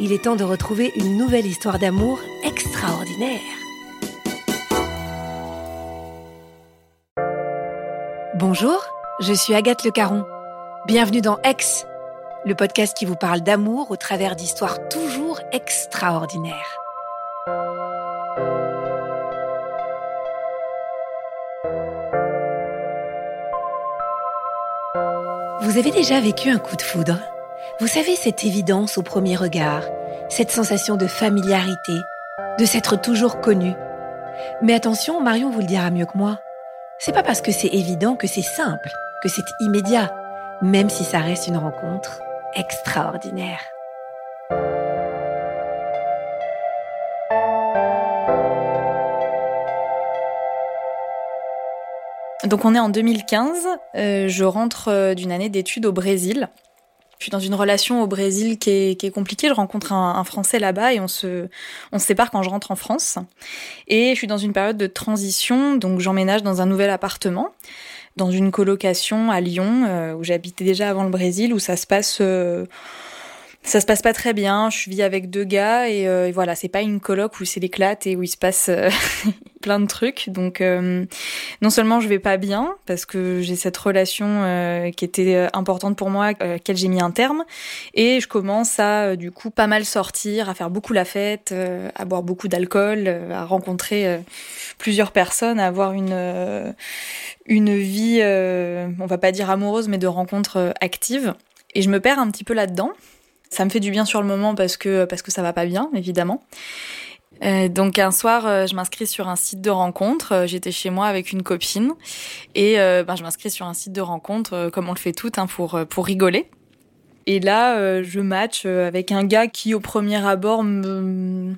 il est temps de retrouver une nouvelle histoire d'amour extraordinaire. Bonjour, je suis Agathe Le Caron. Bienvenue dans Ex, le podcast qui vous parle d'amour au travers d'histoires toujours extraordinaires. Vous avez déjà vécu un coup de foudre? Vous savez, cette évidence au premier regard, cette sensation de familiarité, de s'être toujours connu. Mais attention, Marion vous le dira mieux que moi. C'est pas parce que c'est évident que c'est simple, que c'est immédiat, même si ça reste une rencontre extraordinaire. Donc on est en 2015, euh, je rentre euh, d'une année d'études au Brésil je suis dans une relation au Brésil qui est, qui est compliquée. Je rencontre un, un Français là-bas et on se, on se sépare quand je rentre en France. Et je suis dans une période de transition, donc j'emménage dans un nouvel appartement, dans une colocation à Lyon, euh, où j'habitais déjà avant le Brésil, où ça se passe... Euh, ça se passe pas très bien. Je vis avec deux gars et, euh, voilà, c'est pas une coloc où c'est l'éclate et où il se passe euh, plein de trucs. Donc euh, non seulement je vais pas bien parce que j'ai cette relation euh, qui était importante pour moi, à laquelle j'ai mis un terme, et je commence à du coup pas mal sortir, à faire beaucoup la fête, à boire beaucoup d'alcool, à rencontrer plusieurs personnes, à avoir une une vie, on va pas dire amoureuse, mais de rencontres actives. Et je me perds un petit peu là-dedans. Ça me fait du bien sur le moment parce que, parce que ça va pas bien, évidemment. Euh, donc un soir, euh, je m'inscris sur un site de rencontre. Euh, j'étais chez moi avec une copine et ben, je m'inscris sur un site de rencontre comme on le fait tout hein, pour pour rigoler. Et là, je match avec un gars qui, au premier abord, me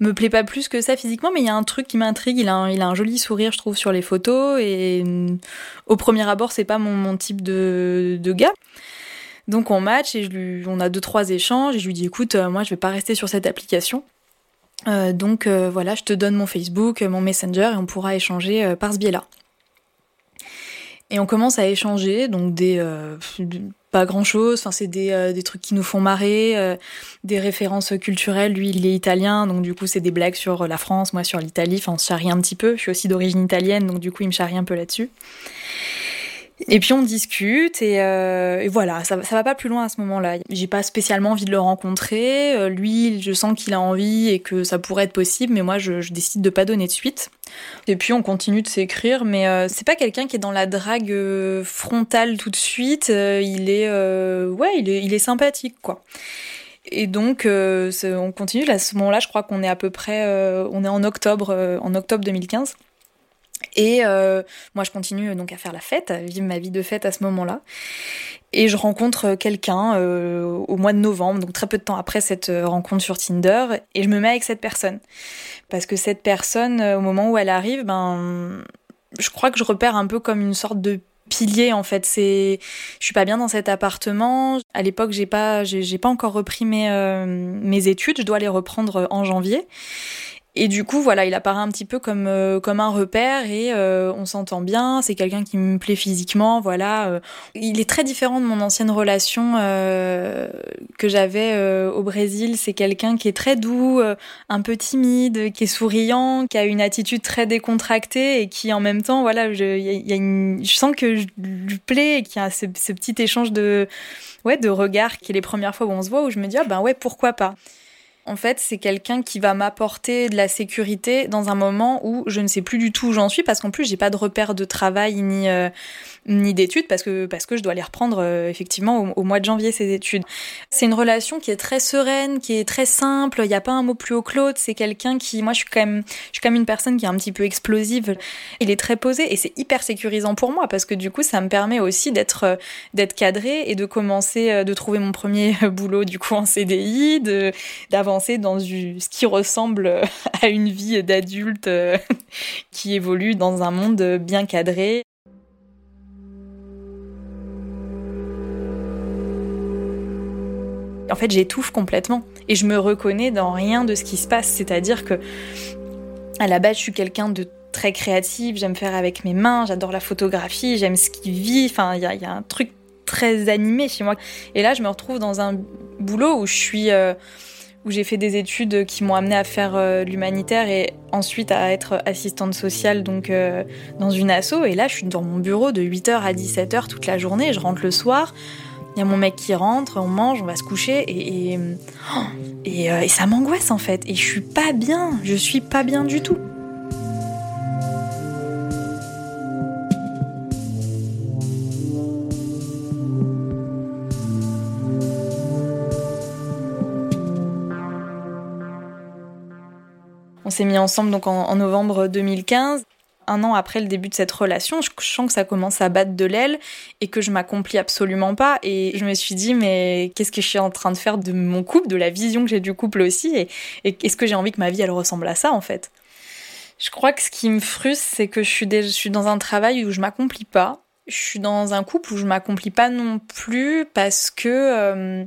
me plaît pas plus que ça physiquement, mais il y a un truc qui m'intrigue. Il a un, il a un joli sourire, je trouve, sur les photos et au premier abord, c'est pas mon, mon type de de gars. Donc on match et je lui, on a deux trois échanges et je lui dis écoute, euh, moi je vais pas rester sur cette application. Euh, donc euh, voilà, je te donne mon Facebook, mon Messenger et on pourra échanger par ce biais-là. Et on commence à échanger, donc des pas grand chose, enfin c'est des, des trucs qui nous font marrer, des références culturelles. Lui il est italien, donc du coup c'est des blagues sur la France, moi sur l'Italie. Enfin on se charrie un petit peu. Je suis aussi d'origine italienne, donc du coup il me charrie un peu là-dessus. Et puis on discute et, euh, voilà, ça, ça va pas plus loin à ce moment-là. J'ai pas spécialement envie de le rencontrer. Euh, lui, je sens qu'il a envie et que ça pourrait être possible, mais moi, je, décide de pas donner de suite. Et puis on continue de s'écrire, mais euh, c'est pas quelqu'un qui est dans la drague frontale tout de suite. Il est, ouais, il est, il est sympathique, quoi. Et donc, on continue. À ce moment-là, je crois qu'on est à peu près, on est en octobre, en octobre 2015. Et euh, moi, je continue donc à faire la fête, à vivre ma vie de fête à ce moment-là. Et je rencontre quelqu'un euh, au mois de novembre, donc très peu de temps après cette euh, rencontre sur Tinder, et je me mets avec cette personne. Parce que cette personne, au moment où elle arrive, ben, je crois que je repère un peu comme une sorte de pilier en fait c'est je suis pas bien dans cet appartement à l'époque j'ai pas j'ai pas encore repris mes mes études je dois les reprendre en janvier et du coup, voilà, il apparaît un petit peu comme euh, comme un repère et euh, on s'entend bien. C'est quelqu'un qui me plaît physiquement, voilà. Euh. il est très différent de mon ancienne relation que j'avais au Brésil. C'est quelqu'un qui est très doux, un peu timide, qui est souriant, qui a une attitude très décontractée et qui en même temps, voilà, je, y a une, je sens que je lui plais et qu'il y a ce, petit échange de ouais de regard qui est les premières fois où on se voit où je me dis ah ben ouais pourquoi pas. En fait, c'est quelqu'un qui va m'apporter de la sécurité dans un moment où je ne sais plus du tout où j'en suis parce qu'en plus j'ai pas de repère de travail ni euh, ni d'études parce que parce que je dois les reprendre euh, effectivement au, mois de janvier ces études. C'est une relation qui est très sereine, qui est très simple. Il n'y a pas un mot plus haut que l'autre. C'est quelqu'un qui, moi, je suis quand même, je suis quand même une personne qui est un petit peu explosive. Il est très posé et c'est hyper sécurisant pour moi parce que du coup, ça me permet aussi d'être euh, d'être cadré et de commencer de trouver mon premier boulot du coup en CDI, de d'avancer dans ce qui ressemble à une vie d'adulte euh, qui évolue dans un monde bien cadré. En fait, j'étouffe complètement et je me reconnais dans rien de ce qui se passe. C'est-à-dire que, à la base, je suis quelqu'un de très créatif, j'aime faire avec mes mains, j'adore la photographie, j'aime ce qui vit. Enfin, il y, a, un truc très animé chez moi. Et là, je me retrouve dans un boulot où je suis. Euh, où j'ai fait des études qui m'ont amené à faire euh, l'humanitaire et ensuite à être assistante sociale donc euh, dans une asso. Et là, je suis dans mon bureau de 8h à 17h toute la journée. Je rentre le soir. Il y a mon mec qui rentre, on mange, on va se coucher et, et, euh, et ça m'angoisse en fait. Et je suis pas bien, je suis pas bien du tout. S'est mis ensemble donc en, novembre 2015 un an après le début de cette relation, je sens que ça commence à battre de l'aile et que je m'accomplis absolument pas. Et je me suis dit, mais qu'est-ce que je suis en train de faire de mon couple, de la vision que j'ai du couple aussi? Et, est-ce que j'ai envie que ma vie, elle ressemble à ça, en fait? Je crois que ce qui me frustre, c'est que je suis, dans un travail où je m'accomplis pas. Je suis dans un couple où je m'accomplis pas non plus parce que... Euh,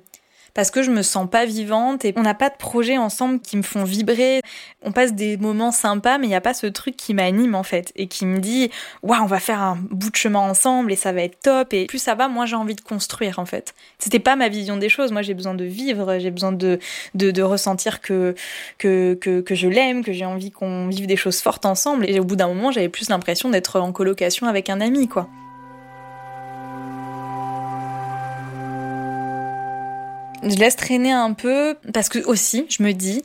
parce que je me sens pas vivante et on n'a pas de projets ensemble qui me font vibrer. On passe des moments sympas, mais il n'y a pas ce truc qui m'anime en fait et qui me dit waouh, on va faire un bout de chemin ensemble et ça va être top. Et plus ça va, moi j'ai envie de construire en fait. C'était pas ma vision des choses. Moi j'ai besoin de vivre, j'ai besoin de, de, de, ressentir que, que, que, que je l'aime, que j'ai envie qu'on vive des choses fortes ensemble. Et au bout d'un moment, j'avais plus l'impression d'être en colocation avec un ami quoi. Je laisse traîner un peu parce que aussi je me dis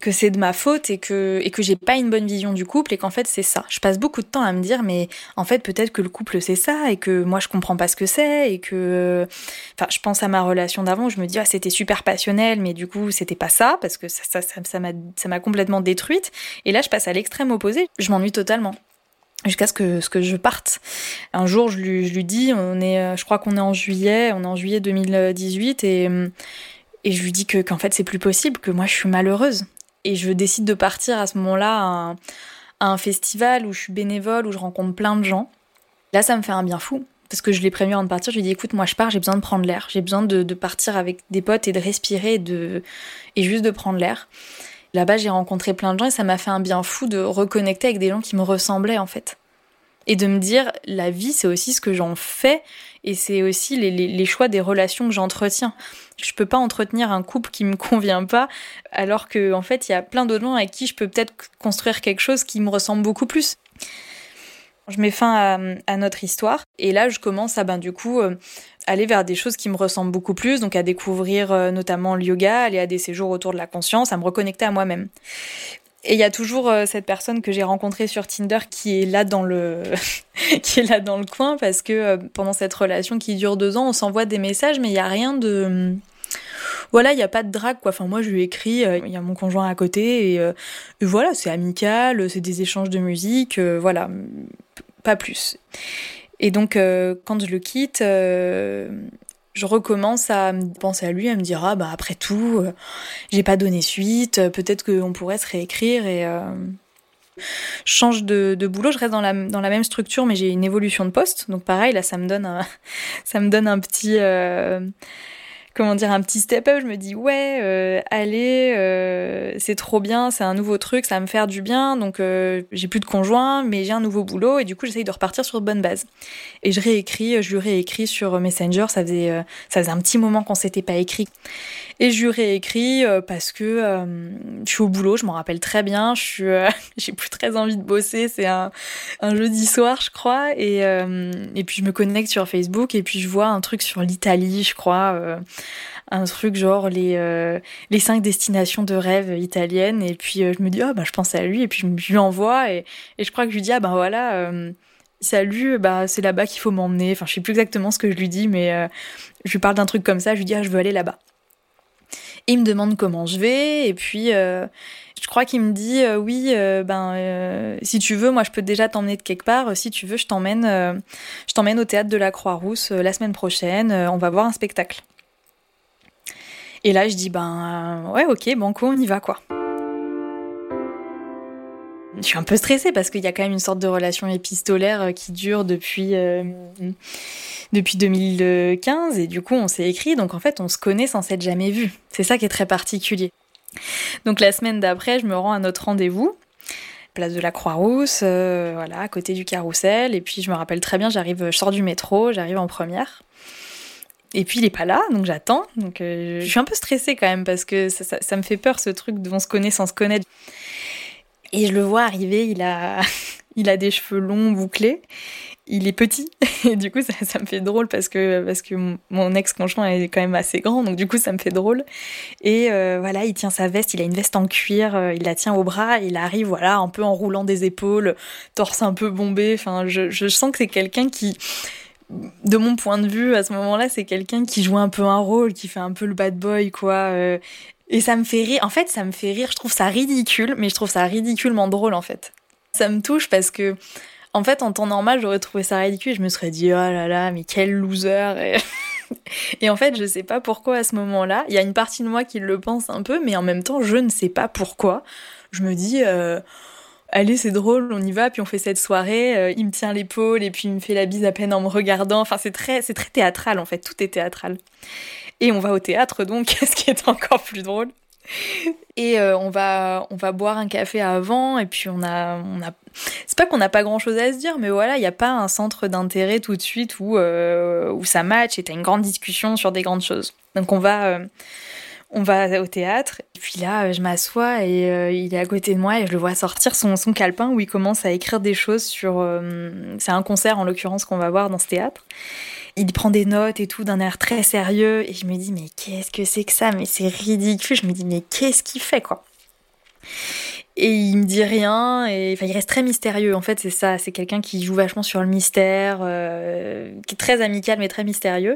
que c'est de ma faute et que et que j'ai pas une bonne vision du couple et qu'en fait c'est ça. Je passe beaucoup de temps à me dire mais en fait peut-être que le couple c'est ça et que moi je comprends pas ce que c'est et que enfin je pense à ma relation d'avant, je me dis ah c'était super passionnel mais du coup c'était pas ça parce que ça ça ça m'a ça m'a complètement détruite. Et là je passe à l'extrême opposé, je m'ennuie totalement jusqu'à ce que ce que je parte. Un jour, je lui, je lui dis, on est, je crois qu'on est en juillet, on est en juillet 2018, et, et je lui dis que qu'en fait c'est plus possible, que moi je suis malheureuse, et je décide de partir à ce moment-là à, un, festival où je suis bénévole, où je rencontre plein de gens. Là, ça me fait un bien fou. Parce que je l'ai prévenu avant de partir, je lui ai dit écoute, moi je pars, j'ai besoin de prendre l'air, j'ai besoin de, de, partir avec des potes et de respirer et, de, et juste de prendre l'air. Là-bas, j'ai rencontré plein de gens et ça m'a fait un bien fou de reconnecter avec des gens qui me ressemblaient en fait. Et de me dire, la vie, c'est aussi ce que j'en fais et c'est aussi les, les, choix des relations que j'entretiens. Je peux pas entretenir un couple qui me convient pas, alors que en fait, il y a plein d'autres gens avec qui je peux peut-être construire quelque chose qui me ressemble beaucoup plus. Je mets fin à, notre histoire et là je commence à ben du coup euh, aller vers des choses qui me ressemblent beaucoup plus, donc à découvrir euh, notamment le yoga, aller à des séjours autour de la conscience, à me reconnecter à moi-même. Et il y a toujours euh, cette personne que j'ai rencontrée sur Tinder qui est là dans le qui est là dans le coin parce que euh, pendant cette relation qui dure deux ans, on s'envoie des messages, mais il y a rien de voilà, il n'y a pas de drague quoi. Enfin moi je lui écris, il y a mon conjoint à côté et, et voilà, c'est amical, c'est des échanges de musique, voilà, pas plus. Et donc, euh, quand je le quitte, euh, je recommence à penser à lui, à me dire ah bah après tout, euh, j'ai pas donné suite, peut-être qu'on pourrait se réécrire et Je change de, boulot, je reste dans la, dans la même structure, mais j'ai une évolution de poste. Donc pareil, là, ça me donne un, ça me donne un petit, euh, comment dire, un petit step up. Je me dis ouais, euh, allez, euh, c'est trop bien, c'est un nouveau truc, ça va me faire du bien. Donc euh, j'ai plus de conjoint, mais j'ai un nouveau boulot et du coup j'essaye de repartir sur de bonnes bases. Et je réécris, je lui réécris sur Messenger. Ça faisait, ça faisait un petit moment qu'on s'était pas écrit. Et je lui réécris parce que je suis au boulot, je m'en rappelle très bien. Je suis, j'ai plus très envie de bosser. C'est un, un jeudi soir, je crois. Et et puis je me connecte sur Facebook et puis je vois un truc sur l'Italie, je crois un truc genre les euh, les cinq destinations de rêve italiennes et puis euh, je me dis ah bah je pense à lui et puis je, lui envoie et, et je crois que je lui dis ah ben voilà euh, salut bah c'est là-bas qu'il faut m'emmener enfin je sais plus exactement ce que je lui dis mais je lui parle d'un truc comme ça je lui dis ah je veux aller là-bas il me demande comment je vais et puis je crois qu'il me dit oui ben si tu veux moi je peux déjà t'emmener de quelque part si tu veux je t'emmène je t'emmène au théâtre de la Croix-Rousse la semaine prochaine on va voir un spectacle et là, je dis, ben euh, ouais, ok, banco, on y va quoi. Je suis un peu stressée parce qu'il y a quand même une sorte de relation épistolaire euh, qui dure depuis, euh, depuis 2015 et du coup on s'est écrit, donc en fait on se connaît sans s'être jamais vu. C'est ça qui est très particulier. Donc la semaine d'après, je me rends à notre rendez-vous, place de la Croix-Rousse, voilà, à côté du carrousel, et puis je me rappelle très bien, j'arrive, je sors du métro, j'arrive en première. Et puis il est pas là, donc j'attends. Donc euh, je suis un peu stressée quand même parce que ça, ça, me fait peur ce truc de on se connaît sans se connaître. Et je le vois arriver, il a, il a des cheveux longs bouclés, il est petit et du coup ça, ça me fait drôle parce que parce que mon ex-conjoint est quand même assez grand, donc du coup ça me fait drôle. Et euh, voilà, il tient sa veste, il a une veste en cuir, euh, il la tient au bras, il arrive voilà un peu en roulant des épaules, torse un peu bombé. Enfin, je, je sens que c'est quelqu'un qui de mon point de vue, à ce moment-là, c'est quelqu'un qui joue un peu un rôle, qui fait un peu le bad boy, quoi. Euh, et ça me fait rire. En fait, ça me fait rire. Je trouve ça ridicule, mais je trouve ça ridiculement drôle, en fait. Ça me touche parce que, en fait, en temps normal, j'aurais trouvé ça ridicule. Je me serais dit, oh là là, mais quel loser. Et... en fait, je sais pas pourquoi à ce moment-là. Il y a une partie de moi qui le pense un peu, mais en même temps, je ne sais pas pourquoi. Je me dis, euh, allez c'est drôle, on y va, puis on fait cette soirée, euh, il me tient l'épaule et puis il me fait la bise à peine en me regardant. Enfin c'est très c'est très théâtral en fait, tout est théâtral. Et on va au théâtre donc, ce qui est encore plus drôle? Et euh, on va on va boire un café avant et puis on a on a c'est pas qu'on n'a pas grand chose à se dire mais voilà il n'y a pas un centre d'intérêt tout de suite où euh, où ça match et t'as une grande discussion sur des grandes choses. Donc on va on va au théâtre. Et puis là, euh, je m'assois et euh, il est à côté de moi et je le vois sortir son, son calepin où il commence à écrire des choses sur. Euh, c'est un concert en l'occurrence qu'on va voir dans ce théâtre. Il prend des notes et tout d'un air très sérieux et je me dis mais qu'est-ce que c'est que ça? Mais c'est ridicule. Je me dis mais qu'est-ce qu'il fait quoi? Et il me dit rien et enfin il reste très mystérieux. En fait c'est ça. C'est quelqu'un qui joue vachement sur le mystère euh, qui est très amical mais très mystérieux.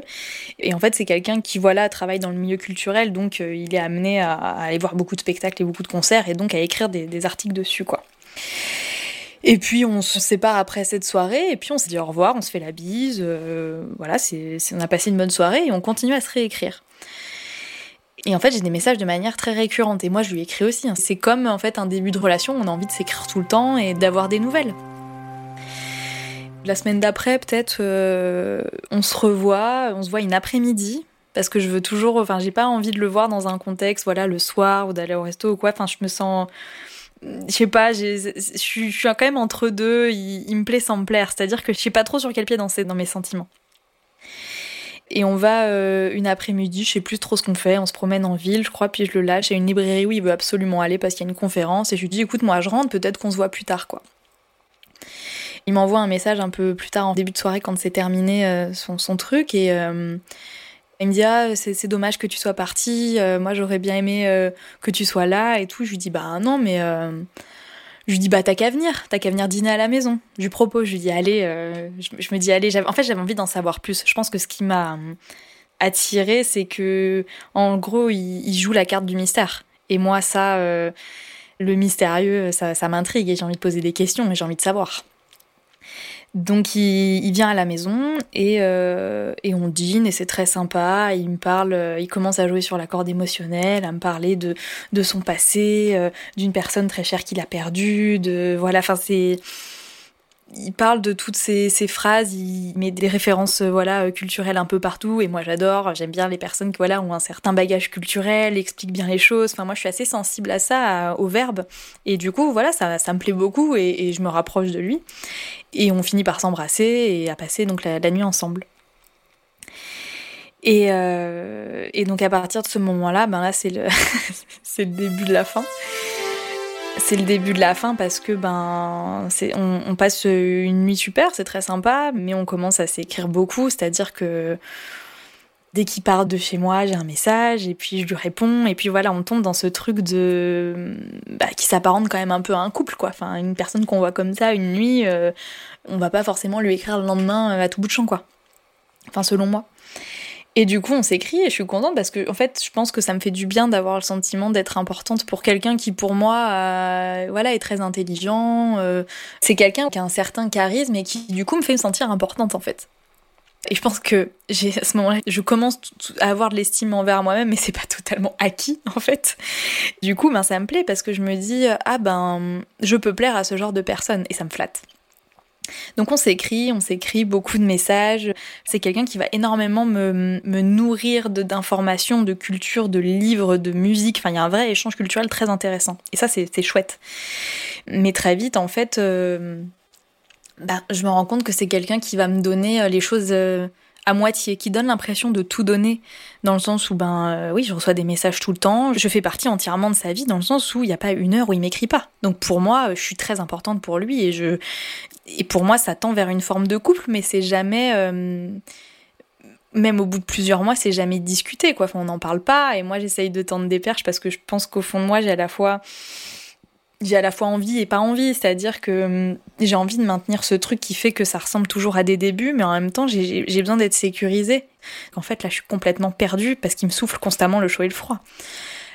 Et en fait c'est quelqu'un qui voilà travaille dans le milieu culturel. Donc euh, il est amené à, aller voir beaucoup de spectacles et beaucoup de concerts et donc à écrire des, articles dessus quoi et puis on se sépare après cette soirée et puis on se dit au revoir on se fait la bise euh, voilà on a passé une bonne soirée et on continue à se réécrire et en fait, j'ai des messages de manière très récurrente. Et moi, je lui écris aussi. Hein. C'est comme en fait un début de relation. On a envie de s'écrire tout le temps et d'avoir des nouvelles. La semaine d'après, peut-être, euh, on se revoit. On se voit une après-midi parce que je veux toujours. Enfin, j'ai pas envie de le voir dans un contexte, voilà, le soir ou d'aller au resto ou quoi. Enfin, je me sens. Je sais pas, je suis quand même entre deux. Il, me plaît sans me plaire. C'est-à-dire que je sais pas trop sur quel pied danser dans mes sentiments. Et on va euh, une après-midi, je sais plus trop ce qu'on fait, on se promène en ville, je crois, puis je le lâche à une librairie où il veut absolument aller parce qu'il y a une conférence. Et je lui dis, écoute, moi je rentre, peut-être qu'on se voit plus tard, quoi. Il m'envoie un message un peu plus tard en début de soirée quand c'est terminé euh, son, truc et euh, il me dit ah c'est dommage que tu sois parti, moi j'aurais bien aimé que tu sois là et tout. Je lui dis bah non mais je lui dis bah t'as qu'à venir, t'as qu'à venir dîner à la maison. Je lui propose, je lui dis allez, euh, je, me dis allez. En fait j'avais envie d'en savoir plus. Je pense que ce qui m'a euh, attiré, c'est que en gros il, joue la carte du mystère. Et moi ça, euh, le mystérieux, ça, ça m'intrigue et j'ai envie de poser des questions et j'ai envie de savoir. Donc il, vient à la maison et, euh, et on dîne et c'est très sympa. Il me parle, euh, il commence à jouer sur la corde émotionnelle, à me parler de, de son passé, euh, d'une personne très chère qu'il a perdue, de voilà. Enfin c'est il parle de toutes ces, phrases, il met des références voilà culturelles un peu partout et moi j'adore, j'aime bien les personnes qui voilà ont un certain bagage culturel, expliquent bien les choses. Enfin moi je suis assez sensible à ça, au verbe et du coup voilà ça, ça me plaît beaucoup et, je me rapproche de lui et on finit par s'embrasser et à passer donc la, nuit ensemble. Et, euh, et, donc à partir de ce moment-là, ben là c'est le le début de la fin c'est le début de la fin parce que ben on, passe une nuit super, c'est très sympa, mais on commence à s'écrire beaucoup, c'est-à-dire que dès qu'il part de chez moi, j'ai un message et puis je lui réponds et puis voilà, on tombe dans ce truc de bah, qui s'apparente quand même un peu à un couple quoi. Enfin, une personne qu'on voit comme ça une nuit, euh, on va pas forcément lui écrire le lendemain à tout bout de champ quoi. Enfin, selon moi. Et du coup, on s'écrit et je suis contente parce que, en fait, je pense que ça me fait du bien d'avoir le sentiment d'être importante pour quelqu'un qui, pour moi, euh, voilà, est très intelligent. Euh, c'est quelqu'un qui a un certain charisme et qui, du coup, me fait me sentir importante, en fait. Et je pense que j'ai à ce moment-là, je commence à avoir de l'estime envers moi-même, mais c'est pas totalement acquis en fait. Du coup, ben ça me plaît parce que je me dis ah ben je peux plaire à ce genre de personnes et ça me flatte. Donc on s'écrit, on s'écrit beaucoup de messages. C'est quelqu'un qui va énormément me, nourrir d'informations, de, culture, de livres, de musique. Enfin, il y a un vrai échange culturel très intéressant. Et ça, c'est chouette. Mais très vite, en fait, euh, bah, je me rends compte que c'est quelqu'un qui va me donner euh, les choses... Euh, à moitié, qui donne l'impression de tout donner, dans le sens où, ben euh, oui, je reçois des messages tout le temps, je fais partie entièrement de sa vie, dans le sens où il n'y a pas une heure où il m'écrit pas. Donc pour moi, je suis très importante pour lui et je et pour moi, ça tend vers une forme de couple, mais c'est jamais même au bout de plusieurs mois, c'est jamais discuté, quoi. on n'en parle pas, et moi, j'essaye de tendre des perches parce que je pense qu'au fond de moi, j'ai à la fois j'ai à la fois envie et pas envie, c'est-à-dire que hum, j'ai envie de maintenir ce truc qui fait que ça ressemble toujours à des débuts, mais en même temps j'ai besoin d'être sécurisée. En fait là je suis complètement perdue parce qu'il me souffle constamment le chaud et le froid.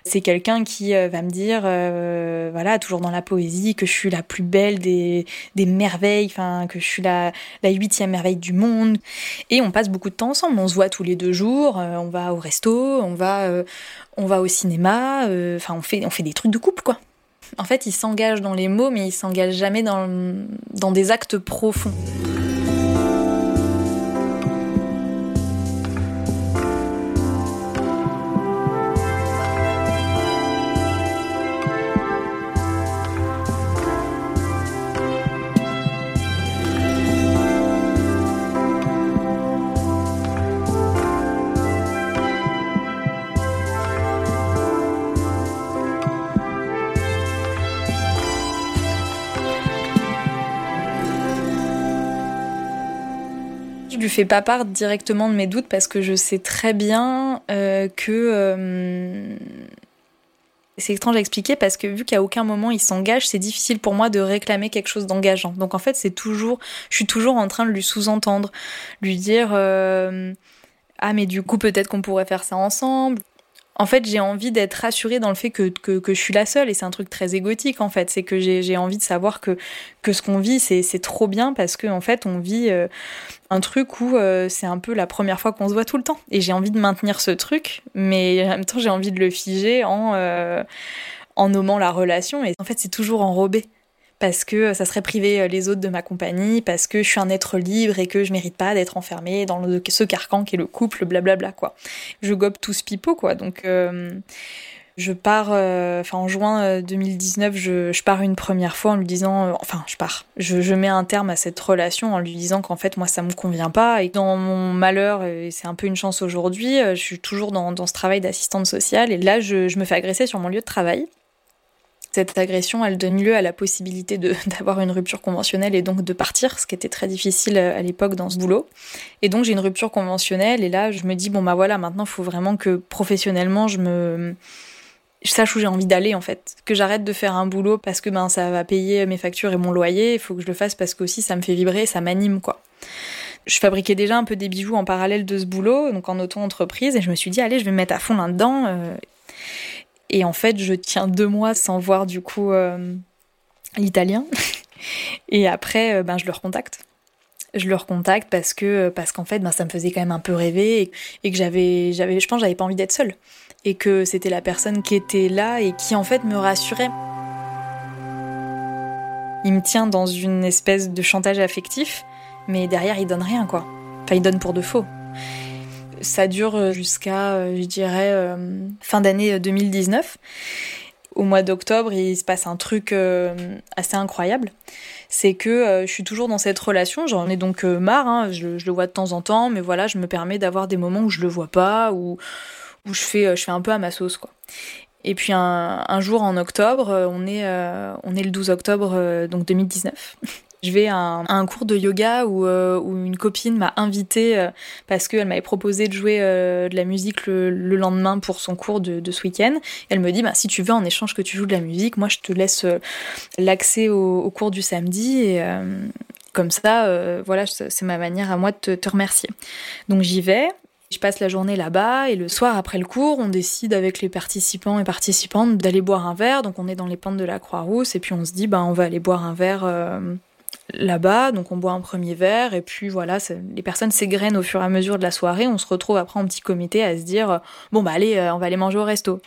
C'est quelqu'un qui euh, va me dire, euh, voilà, toujours dans la poésie, que je suis la plus belle des, des merveilles, enfin que je suis la, huitième merveille du monde. Et on passe beaucoup de temps ensemble. On se voit tous les deux jours, euh, on va au resto, on va, on va au cinéma, enfin on fait, on fait des trucs de couple quoi. En fait, il s'engage dans les mots, mais il s'engage jamais dans, dans des actes profonds. Je lui fais pas part directement de mes doutes parce que je sais très bien euh, que euh, c'est étrange à expliquer parce que vu qu'à aucun moment il s'engage, c'est difficile pour moi de réclamer quelque chose d'engageant. Donc en fait, c'est toujours, je suis toujours en train de lui sous-entendre, lui dire euh, ah mais du coup peut-être qu'on pourrait faire ça ensemble en fait, j'ai envie d'être rassurée dans le fait que, que, je suis la seule, et c'est un truc très égotique, en fait. C'est que j'ai envie de savoir que, que ce qu'on vit, c'est trop bien, parce qu'en en fait, on vit euh, un truc où euh, c'est un peu la première fois qu'on se voit tout le temps. Et j'ai envie de maintenir ce truc, mais en même temps, j'ai envie de le figer en, euh, en nommant la relation, et en fait, c'est toujours enrobé parce que ça serait priver euh, les autres de ma compagnie, parce que je suis un être libre et que je mérite pas d'être enfermée dans ce carcan qui est le couple, blablabla quoi. Je gobe tout ce pipeau quoi, donc euh, je pars, euh, enfin en juin 2019, je, je, pars une première fois en lui disant, enfin je pars, je, mets un terme à cette relation en lui disant qu'en fait moi ça me convient pas et dans mon malheur, et c'est un peu une chance aujourd'hui, je suis toujours dans, ce travail d'assistante sociale et là je me fais agresser sur mon lieu de travail cette agression, elle donne lieu à la possibilité d'avoir une rupture conventionnelle et donc de partir, ce qui était très difficile euh, à l'époque dans ce boulot. Et donc j'ai une rupture conventionnelle et là je me dis bon bah voilà maintenant il faut vraiment que professionnellement je me je sache où j'ai envie d'aller en fait, que j'arrête de faire un boulot parce que ben ça va payer mes factures et mon loyer, il faut que je le fasse parce que aussi ça me fait vibrer, ça m'anime quoi. Je fabriquais déjà un peu des bijoux en parallèle de ce boulot, donc en auto-entreprise, et je me suis dit allez je vais me mettre à fond là-dedans. Euh, et en fait, je tiens deux mois sans voir du coup euh, l'italien. Et après, euh, ben, je le recontacte. je le recontacte parce que parce qu'en fait ben, ça me faisait quand même un peu rêver et, que j'avais j'avais je pense j'avais pas envie d'être seule et que c'était la personne qui était là et qui en fait me rassurait. Il me tient dans une espèce de chantage affectif, mais derrière il donne rien quoi. Enfin il donne pour de faux. Ça dure jusqu'à je dirais euh, fin d'année 2019 au mois d'octobre, il se passe un truc euh, assez incroyable. C'est que euh, je suis toujours dans cette relation, j'en ai donc euh, marre, hein. je, le vois de temps en temps, mais voilà, je me permets d'avoir des moments où je le vois pas, où, où je, fais, je fais un peu à ma sauce, quoi. Et puis un, un jour en octobre, on est, on est le 12 octobre donc 2019. Je vais à un, cours de yoga où, euh, une copine m'a invitée euh, parce qu'elle m'avait proposé de jouer euh, de la musique le, lendemain pour son cours de, ce week-end. Elle me dit bah, si tu veux en échange que tu joues de la musique, moi je te laisse l'accès au, cours du samedi et comme ça, voilà, c'est ma manière à moi de te, te remercier. Donc j'y vais. Je passe la journée là-bas et le soir après le cours, on décide avec les participants et participantes d'aller boire un verre. Donc on est dans les pentes de la Croix-Rousse et puis on se dit bah on va aller boire un verre là-bas, donc on boit un premier verre, et puis voilà, les personnes s'égrènent au fur et à mesure de la soirée, on se retrouve après en petit comité à se dire, euh, bon bah allez, euh, on va aller manger au resto.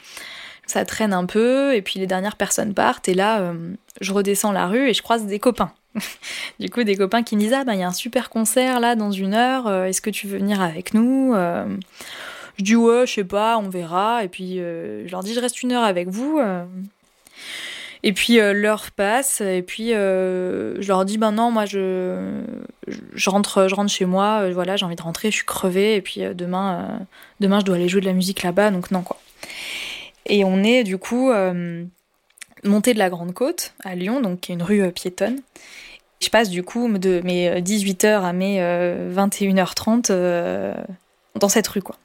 Ça traîne un peu, et puis les dernières personnes partent, et là, euh, je redescends la rue et je croise des copains. du coup, des copains qui me disent, ah bah il y a un super concert là dans une heure, est-ce que tu veux venir avec nous Je dis ouais, je sais pas, on verra, et puis je leur dis, je reste une heure avec vous. Et puis euh, l'heure passe et puis euh, je leur dis ben non moi je je rentre je rentre chez moi euh, voilà j'ai envie de rentrer je suis crevée et puis demain demain je dois aller jouer de la musique là-bas donc non quoi. Et on est du coup monté de la Grande Côte à Lyon donc qui est une rue piétonne. Je passe du coup de mes 18h à mes 21h30 dans cette rue quoi.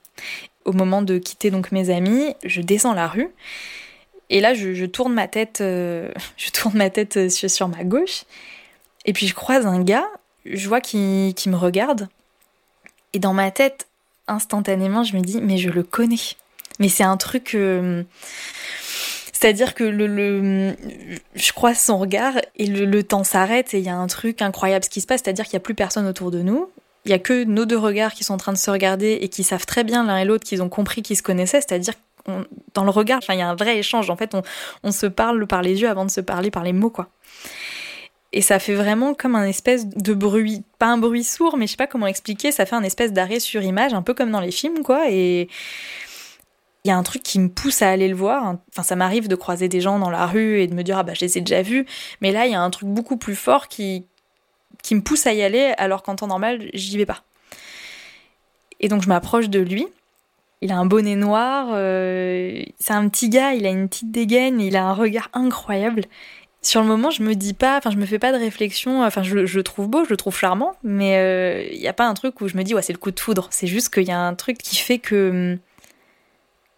Au moment de quitter donc mes amis, je descends la rue et là, je, tourne ma tête, euh, je tourne ma tête euh, sur, ma gauche, et puis je croise un gars, je vois qu'il me regarde, et dans ma tête, instantanément, je me dis, mais je le connais. Mais c'est un truc. Euh, c'est-à-dire que le, je croise son regard et le, temps s'arrête et il y a un truc incroyable ce qui se passe, c'est-à-dire qu'il n'y a plus personne autour de nous. Il y a que nos deux regards qui sont en train de se regarder et qui savent très bien l'un et l'autre qu'ils ont compris qu'ils se connaissaient, c'est-à-dire dans le regard, il y a un vrai échange. En fait, on, se parle par les yeux avant de se parler par les mots, quoi. Et ça fait vraiment comme un espèce de bruit, pas un bruit sourd, mais je sais pas comment expliquer, ça fait un espèce d'arrêt sur image, un peu comme dans les films, quoi. Et il y a un truc qui me pousse à aller le voir. Enfin, ça m'arrive de croiser des gens dans la rue et de me dire, ah bah, je les ai déjà vus. Mais là, il y a un truc beaucoup plus fort qui, qui me pousse à y aller, alors qu'en temps normal, j'y vais pas. Et donc, je m'approche de lui. Il a un bonnet noir, euh, c'est un petit gars, il a une petite dégaine, il a un regard incroyable. Sur le moment, je me dis pas, enfin, je me fais pas de réflexion, enfin, je, le trouve beau, je le trouve charmant, mais euh, il n'y a pas un truc où je me dis, ouais, c'est le coup de foudre. C'est juste qu'il y a un truc qui fait que,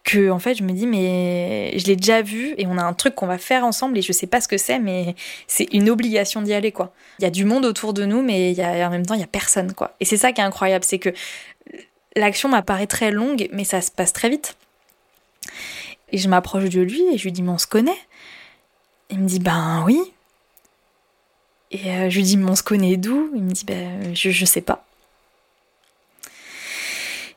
que, en fait, je me dis, mais je l'ai déjà vu et on a un truc qu'on va faire ensemble et je sais pas ce que c'est, mais c'est une obligation d'y aller, quoi. Il y a du monde autour de nous, mais y a, en même temps, il y a personne, quoi. Et c'est ça qui est incroyable, c'est que l'action m'apparaît très longue, mais ça se passe très vite. Et je m'approche de lui et je lui dis, mais on se connaît. Il me dit, ben oui. Et euh, je lui dis, mais on se connaît d'où? Il me dit, ben je, je sais pas.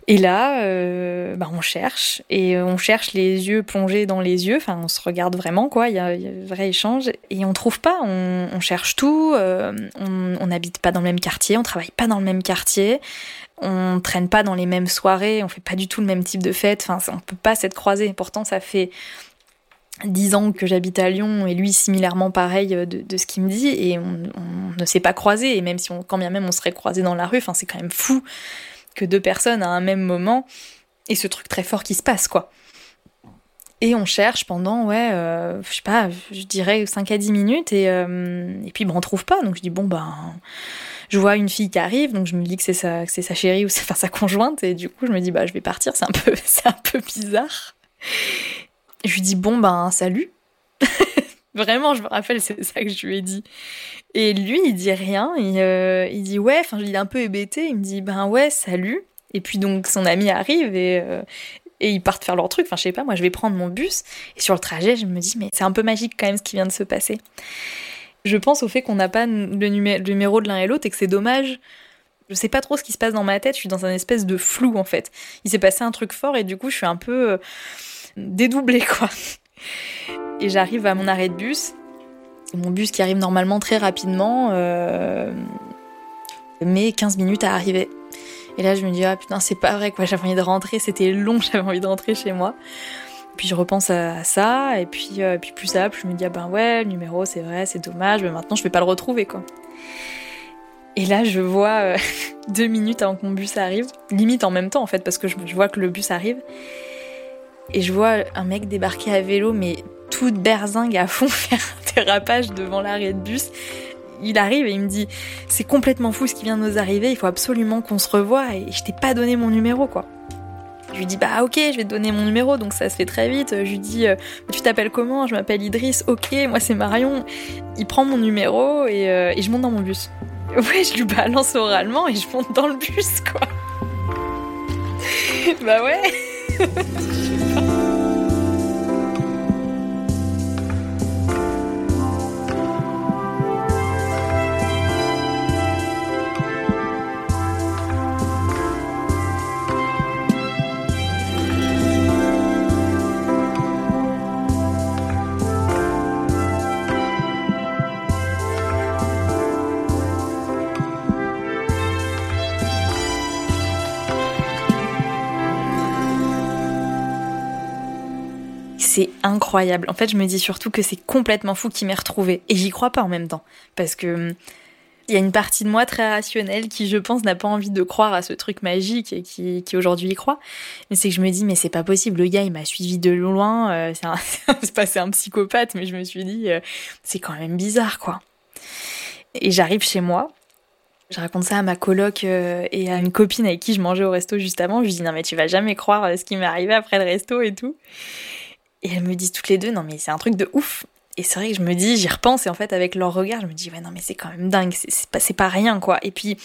Et là, euh, ben, on cherche, et on cherche les yeux plongés dans les yeux, enfin on se regarde vraiment, quoi, il y, a, un vrai échange, et on trouve pas, on, cherche tout, euh, on n'habite pas dans le même quartier, on travaille pas dans le même quartier, on traîne pas dans les mêmes soirées, on fait pas du tout le même type de fête, enfin on peut pas s'être croisés. Pourtant ça fait dix ans que j'habite à Lyon et lui similairement pareil de, ce qu'il me dit et on, ne s'est pas croisés et même si on, quand bien même on serait croisés dans la rue, enfin c'est quand même fou que deux personnes à un même moment et ce truc très fort qui se passe quoi. Et on cherche pendant, ouais, euh, je sais pas, je dirais 5 à 10 minutes et, euh, et puis ben, on trouve pas. Donc je dis, bon ben, je vois une fille qui arrive, donc je me dis que c'est sa, sa chérie ou c'est sa conjointe, et du coup je me dis bah je vais partir, c'est un peu, c'est un peu bizarre. je lui dis bon ben salut. Vraiment, je me rappelle, c'est ça que je lui ai dit. Et lui, il dit rien, il, euh, il dit ouais, enfin, il est un peu hébété, il me dit ben ouais, salut. Et puis donc son ami arrive et, euh, et ils partent faire leur truc. Enfin, je sais pas, moi je vais prendre mon bus et sur le trajet, je me dis mais c'est un peu magique quand même ce qui vient de se passer je pense au fait qu'on n'a pas le, numéro de l'un et l'autre et que c'est dommage Je sais pas trop ce qui se passe dans ma tête, je suis dans un espèce de flou en fait. Il s'est passé un truc fort et du coup je suis un peu euh, dédoublée quoi. Et j'arrive à mon arrêt de bus. Mon bus qui arrive normalement très rapidement, euh, mais 15 minutes à arriver. Et là je me dis ah putain c'est pas vrai quoi, j'avais envie de rentrer, c'était long, j'avais envie de rentrer chez moi. Puis je repense à ça, et puis, euh, puis plus ça, plus je me dis, ah ben ouais, le numéro c'est vrai, c'est dommage, mais maintenant je vais pas le retrouver quoi. Et là je vois euh, deux minutes avant que mon bus arrive, limite en même temps en fait, parce que je, vois que le bus arrive, et je vois un mec débarquer à vélo, mais toute berzingue à fond, faire un dérapage devant l'arrêt de bus. Il arrive et il me dit c'est complètement fou ce qui vient de nous arriver, il faut absolument qu'on se revoie et je t'ai pas donné mon numéro quoi. Je lui dis bah ok, je vais te donner mon numéro, donc ça se fait très vite. Je lui dis euh, tu t'appelles comment? Je m'appelle Idriss. Ok, moi c'est Marion. Il prend mon numéro et, euh, et je monte dans mon bus. Ouais, je lui balance oralement et je monte dans le bus quoi. bah ouais. c'est incroyable. En fait, je me dis surtout que c'est complètement fou qu'il m'ait retrouvé. Et j'y crois pas en même temps. Parce que hum, il y a une partie de moi très rationnelle qui, je pense, n'a pas envie de croire à ce truc magique et qui, aujourd'hui y croit. Mais c'est que je me dis, mais c'est pas possible. Le gars, il m'a suivi de loin. Euh, c'est pas c'est un psychopathe, mais je me suis dit, euh, c'est quand même bizarre, quoi. Et j'arrive chez moi. Je raconte ça à ma coloc euh, et à une copine avec qui je mangeais au resto juste avant. Je lui dis non mais tu vas jamais croire ce qui m'est arrivé après le resto et tout. Et elles me disent toutes les deux, non mais c'est un truc de ouf. Et c'est vrai que je me dis, j'y repense et en fait avec leur regard, je me dis, ouais non mais c'est quand même dingue, c'est pas, pas rien quoi. Et puis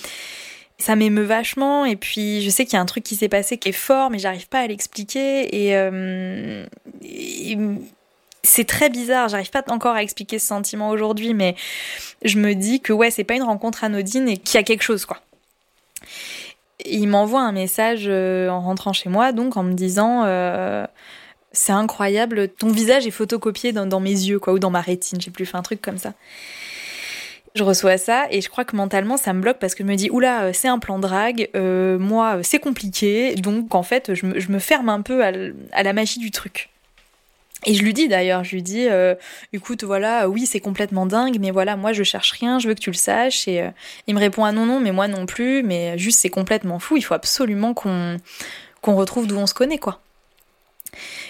ça m'émeut vachement et puis je sais qu'il y a un truc qui s'est passé qui est fort mais j'arrive pas à l'expliquer et, euh, c'est très bizarre, j'arrive pas encore à expliquer ce sentiment aujourd'hui mais je me dis que ouais c'est pas une rencontre anodine et qu'il y a quelque chose quoi. il m'envoie un message euh, en rentrant chez moi donc en me disant euh, c'est incroyable. Ton visage est photocopié dans, mes yeux, quoi, ou dans ma rétine. J'ai plus fait un truc comme ça. Je reçois ça et je crois que mentalement ça me bloque parce que je me dis oula euh, c'est un plan drague, euh, moi euh, c'est compliqué donc en fait je me, ferme un peu à, la magie du truc. Et je lui dis d'ailleurs, je lui dis, écoute, voilà, oui, c'est complètement dingue, mais voilà, moi je cherche rien, je veux que tu le saches. Et il me répond, ah non, non, mais moi non plus, mais juste c'est complètement fou, il faut absolument qu'on qu'on retrouve d'où on se connaît, quoi.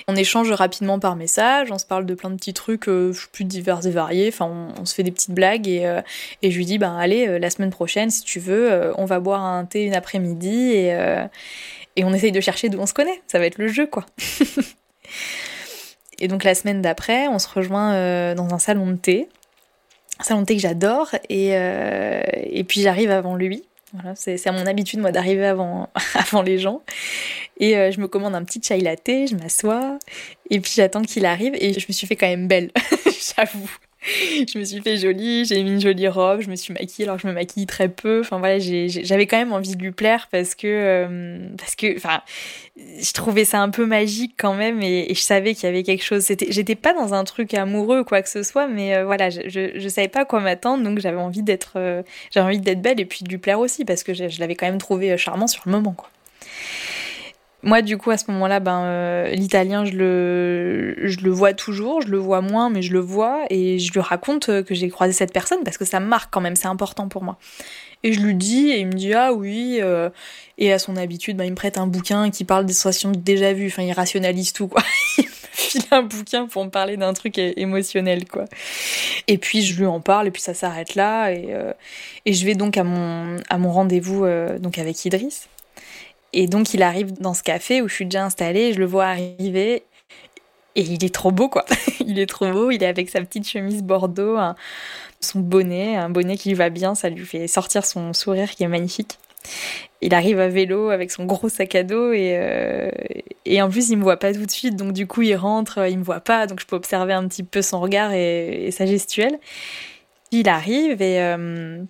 On échange rapidement par message, on se parle de plein de petits trucs euh, plus divers et variés, enfin on, se fait des petites blagues et, euh, et je lui dis ben allez euh, la semaine prochaine si tu veux on va boire un thé une après-midi et, et on essaye de chercher d'où on se connaît, ça va être le jeu quoi. et donc la semaine d'après on se rejoint dans un salon de thé, un salon de thé que j'adore et, et puis j'arrive avant lui voilà, c'est à mon habitude, moi, d'arriver avant, avant les gens. Et euh, je me commande un petit chai latte, je m'assois, et puis j'attends qu'il arrive, et je me suis fait quand même belle, j'avoue. Je me suis fait jolie, j'ai mis une jolie robe, je me suis maquillée alors que je me maquille très peu. Enfin voilà, j'avais quand même envie de lui plaire parce que, euh, parce je trouvais ça un peu magique quand même et, je savais qu'il y avait quelque chose. C'était, j'étais pas dans un truc amoureux ou quoi que ce soit, mais euh, voilà, je, je, savais pas quoi m'attendre, donc j'avais envie d'être, j'avais envie d'être belle et puis de lui plaire aussi parce que je, je l'avais quand même trouvé charmant sur le moment. Moi, du coup, à ce moment-là, ben, euh, l'italien, je le, je le vois toujours, je le vois moins, mais je le vois, et je lui raconte euh, que j'ai croisé cette personne parce que ça me marque quand même, c'est important pour moi. Et je lui dis, et il me dit, ah oui, euh, et à son habitude, ben, il me prête un bouquin qui parle des sensations déjà vues, enfin, il rationalise tout, quoi. il me file un bouquin pour me parler d'un truc émotionnel, quoi. Et puis, je lui en parle, et puis ça s'arrête là, et, et je vais donc à mon, à mon rendez-vous, donc avec Idriss. Et donc il arrive dans ce café où je suis déjà installée, je le vois arriver et il est trop beau quoi. il est trop beau, il est avec sa petite chemise bordeaux, son bonnet, un bonnet qui lui va bien, ça lui fait sortir son sourire qui est magnifique. Il arrive à vélo avec son gros sac à dos et, euh, et en plus il me voit pas tout de suite donc du coup il rentre, il me voit pas donc je peux observer un petit peu son regard et, sa gestuelle. Il arrive et, euh,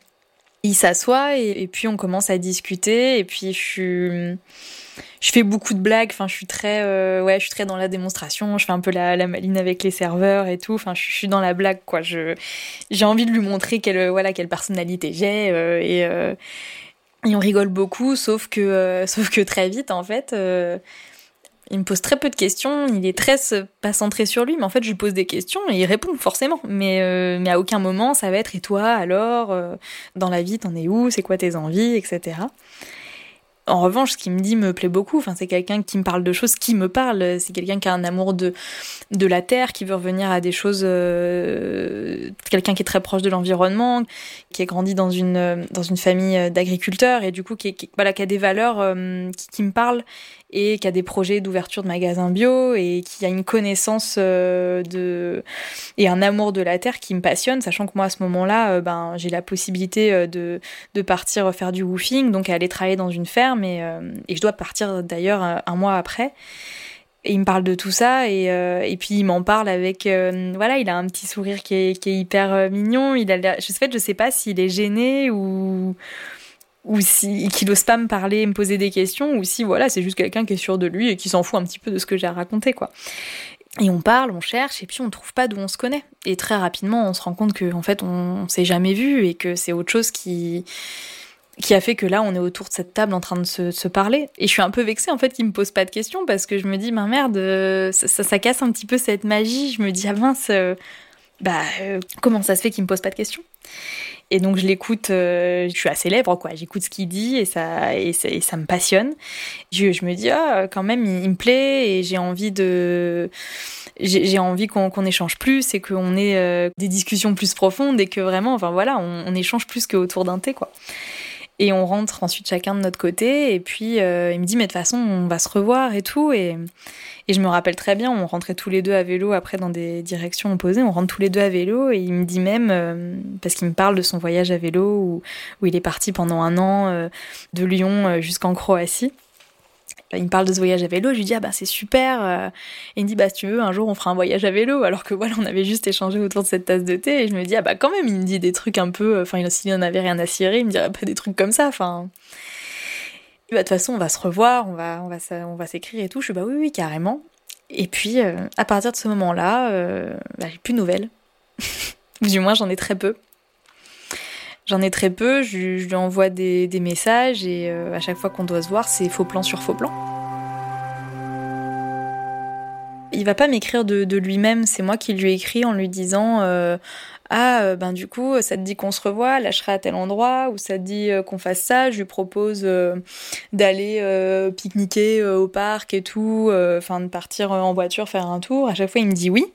S'assoit et, puis on commence à discuter et puis je suis je fais beaucoup de blagues enfin je suis très euh, dans la démonstration je fais un peu la, la maline avec les serveurs et tout enfin je, suis dans la blague quoi. Je j'ai envie de lui montrer quelle voilà quelle personnalité j'ai euh, et euh, et on rigole beaucoup sauf que sauf que très vite en fait il me pose très peu de questions, il est très pas centré sur lui, mais en fait je lui pose des questions et il répond forcément. Mais, euh, mais à aucun moment ça va être et toi alors euh, Dans la vie t'en es où C'est quoi tes envies Etc. En revanche, ce qui me dit me plaît beaucoup. Enfin, c'est quelqu'un qui me parle de choses qui me parlent. C'est quelqu'un qui a un amour de, de la terre, qui veut revenir à des choses. Euh, quelqu'un qui est très proche de l'environnement, qui a grandi dans une, dans une famille d'agriculteurs et du coup qui, voilà, qui a des valeurs qui, me parlent et qui a des projets d'ouverture de magasins bio et qui a une connaissance euh, de et un amour de la terre qui me passionne, sachant que moi à ce moment-là, euh, ben j'ai la possibilité euh, de, de partir faire du woofing, donc aller travailler dans une ferme et, et je dois partir d'ailleurs un mois après. Et il me parle de tout ça et, et puis il m'en parle avec voilà il a un petit sourire qui est, hyper mignon il a je sais je sais pas s'il est gêné ou ou si qu'il ose pas me parler, me poser des questions, ou si voilà, c'est juste quelqu'un qui est sûr de lui et qui s'en fout un petit peu de ce que j'ai à raconter, quoi. Et on parle, on cherche, et puis on trouve pas d'où on se connaît. Et très rapidement, on se rend compte que en fait, on, s'est jamais vu et que c'est autre chose qui a fait que là, on est autour de cette table en train de se, parler. Et je suis un peu vexée en fait qu'il me pose pas de questions parce que je me dis, ben merde, ça, ça, casse un petit peu cette magie. Je me dis, ah mince, euh, bah euh, comment ça se fait qu'il me pose pas de questions? Et donc je l'écoute, euh, je suis à ses lèvres, quoi. J'écoute ce qu'il dit et ça, et ça, me passionne. Je, je me dis, ah, quand même, il, me plaît et j'ai envie de, j'ai envie qu'on échange plus et qu'on ait euh, des discussions plus profondes et que vraiment, enfin voilà, on, on échange plus qu'autour d'un thé, quoi. Et on rentre ensuite chacun de notre côté. Et puis euh, il me dit mais de toute façon on va se revoir et tout. Et, et je me rappelle très bien, on rentrait tous les deux à vélo après dans des directions opposées. On rentre tous les deux à vélo et il me dit même euh, parce qu'il me parle de son voyage à vélo où, où il est parti pendant un an euh, de Lyon jusqu'en Croatie. Il me parle de ce voyage à vélo, je lui dis ah bah c'est super. Euh. Il me dit bah si tu veux un jour on fera un voyage à vélo alors que voilà on avait juste échangé autour de cette tasse de thé et je me dis ah bah quand même il me dit des trucs un peu, enfin s'il n'en avait rien à cirer il me dirait pas des trucs comme ça, enfin. Bah, de toute façon on va se revoir, on va on va on va s'écrire et tout. Je dis bah oui oui carrément. Et puis euh, à partir de ce moment-là, euh, bah, j'ai plus de nouvelles. du moins j'en ai très peu. J'en ai très peu, je, lui envoie des, messages et euh, à chaque fois qu'on doit se voir, c'est faux plan sur faux plan. Il va pas m'écrire de, lui-même, c'est moi qui lui écris en lui disant euh, Ah, euh, ben du coup, ça te dit qu'on se revoit, serai à tel endroit, ou ça te dit qu'on fasse ça, je lui propose d'aller pique-niquer au parc et tout, enfin de partir en voiture faire un tour. À chaque fois, il me dit oui.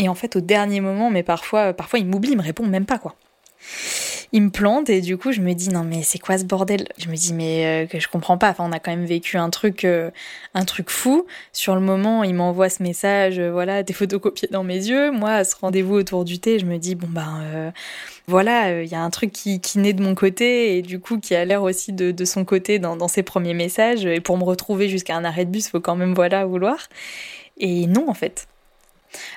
Et en fait, au dernier moment, mais parfois, parfois il m'oublie, il me répond même pas quoi il me plante et du coup je me dis non mais c'est quoi ce bordel? Je me dis mais euh, que je comprends pas. Enfin on a quand même vécu un truc euh, un truc fou. Sur le moment il m'envoie ce message euh, voilà des photocopiés dans mes yeux. Moi à ce rendez-vous autour du thé je me dis bon ben voilà il y a un truc qui, qui naît de mon côté et du coup qui a l'air aussi de, de son côté dans, dans ses premiers messages et pour me retrouver jusqu'à un arrêt de bus faut quand même voilà vouloir. Et non en fait.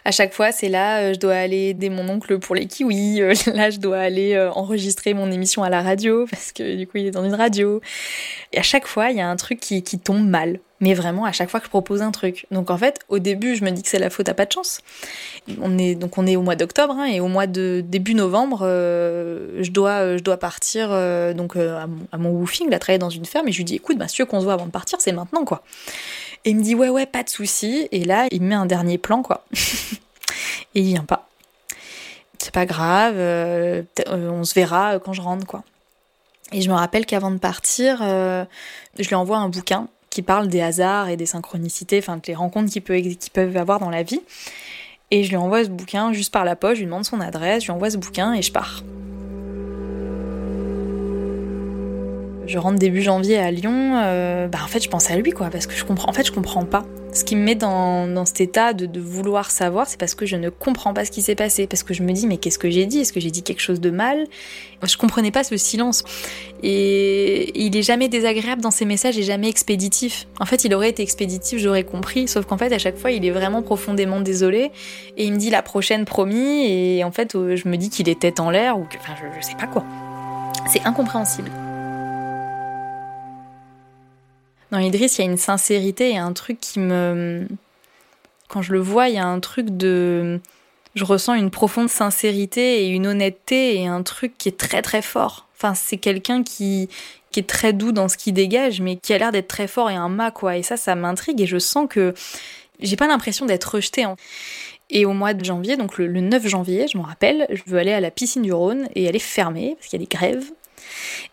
À chaque fois, c'est là, euh, je dois aller aider mon oncle pour les kiwis, euh, là, je dois aller euh, enregistrer mon émission à la radio, parce que du coup, il est dans une radio. Et à chaque fois, il y a un truc qui, qui tombe mal. Mais vraiment, à chaque fois que je propose un truc. Donc en fait, au début, je me dis que c'est la faute à pas de chance. On est, donc on est au mois d'octobre, hein, et au mois de début novembre, je, dois, je dois partir donc à, mon, à mon woofing, là, travailler dans une ferme, et je lui dis, écoute, bah, si qu'on se voit avant de partir, c'est maintenant, quoi. Et il me dit ouais ouais pas de souci. Et là il me met un dernier plan quoi. et il vient pas. C'est pas grave, euh, euh, on se verra quand je rentre quoi. Et je me rappelle qu'avant de partir, euh, je lui envoie un bouquin qui parle des hasards et des synchronicités, enfin des rencontres qu'il peut, peuvent avoir dans la vie. Et je lui envoie ce bouquin juste par la poche, je lui demande son adresse, je lui envoie ce bouquin et je pars. Je rentre début janvier à Lyon, euh, bah en fait je pense à lui quoi, parce que je comprends, en fait je comprends pas. Ce qui me met dans, dans cet état de, vouloir savoir, c'est parce que je ne comprends pas ce qui s'est passé, parce que je me dis mais qu'est-ce que j'ai dit? Est-ce que j'ai dit quelque chose de mal? Je comprenais pas ce silence. Et il est jamais désagréable dans ses messages et jamais expéditif. En fait il aurait été expéditif, j'aurais compris, sauf qu'en fait à chaque fois il est vraiment profondément désolé et il me dit la prochaine promis et en fait je me dis qu'il est tête en l'air ou enfin je, je sais pas quoi. C'est incompréhensible. Dans Idriss, il y a une sincérité et un truc qui me. Quand je le vois, il y a un truc de. Je ressens une profonde sincérité et une honnêteté et un truc qui est très très fort. Enfin, c'est quelqu'un qui, qui est très doux dans ce qu'il dégage, mais qui a l'air d'être très fort et un mât, quoi. Et ça, ça m'intrigue et je sens que j'ai pas l'impression d'être rejetée. Et au mois de janvier, donc le, 9 janvier, je me rappelle, je veux aller à la piscine du Rhône et elle est fermée parce qu'il y a des grèves.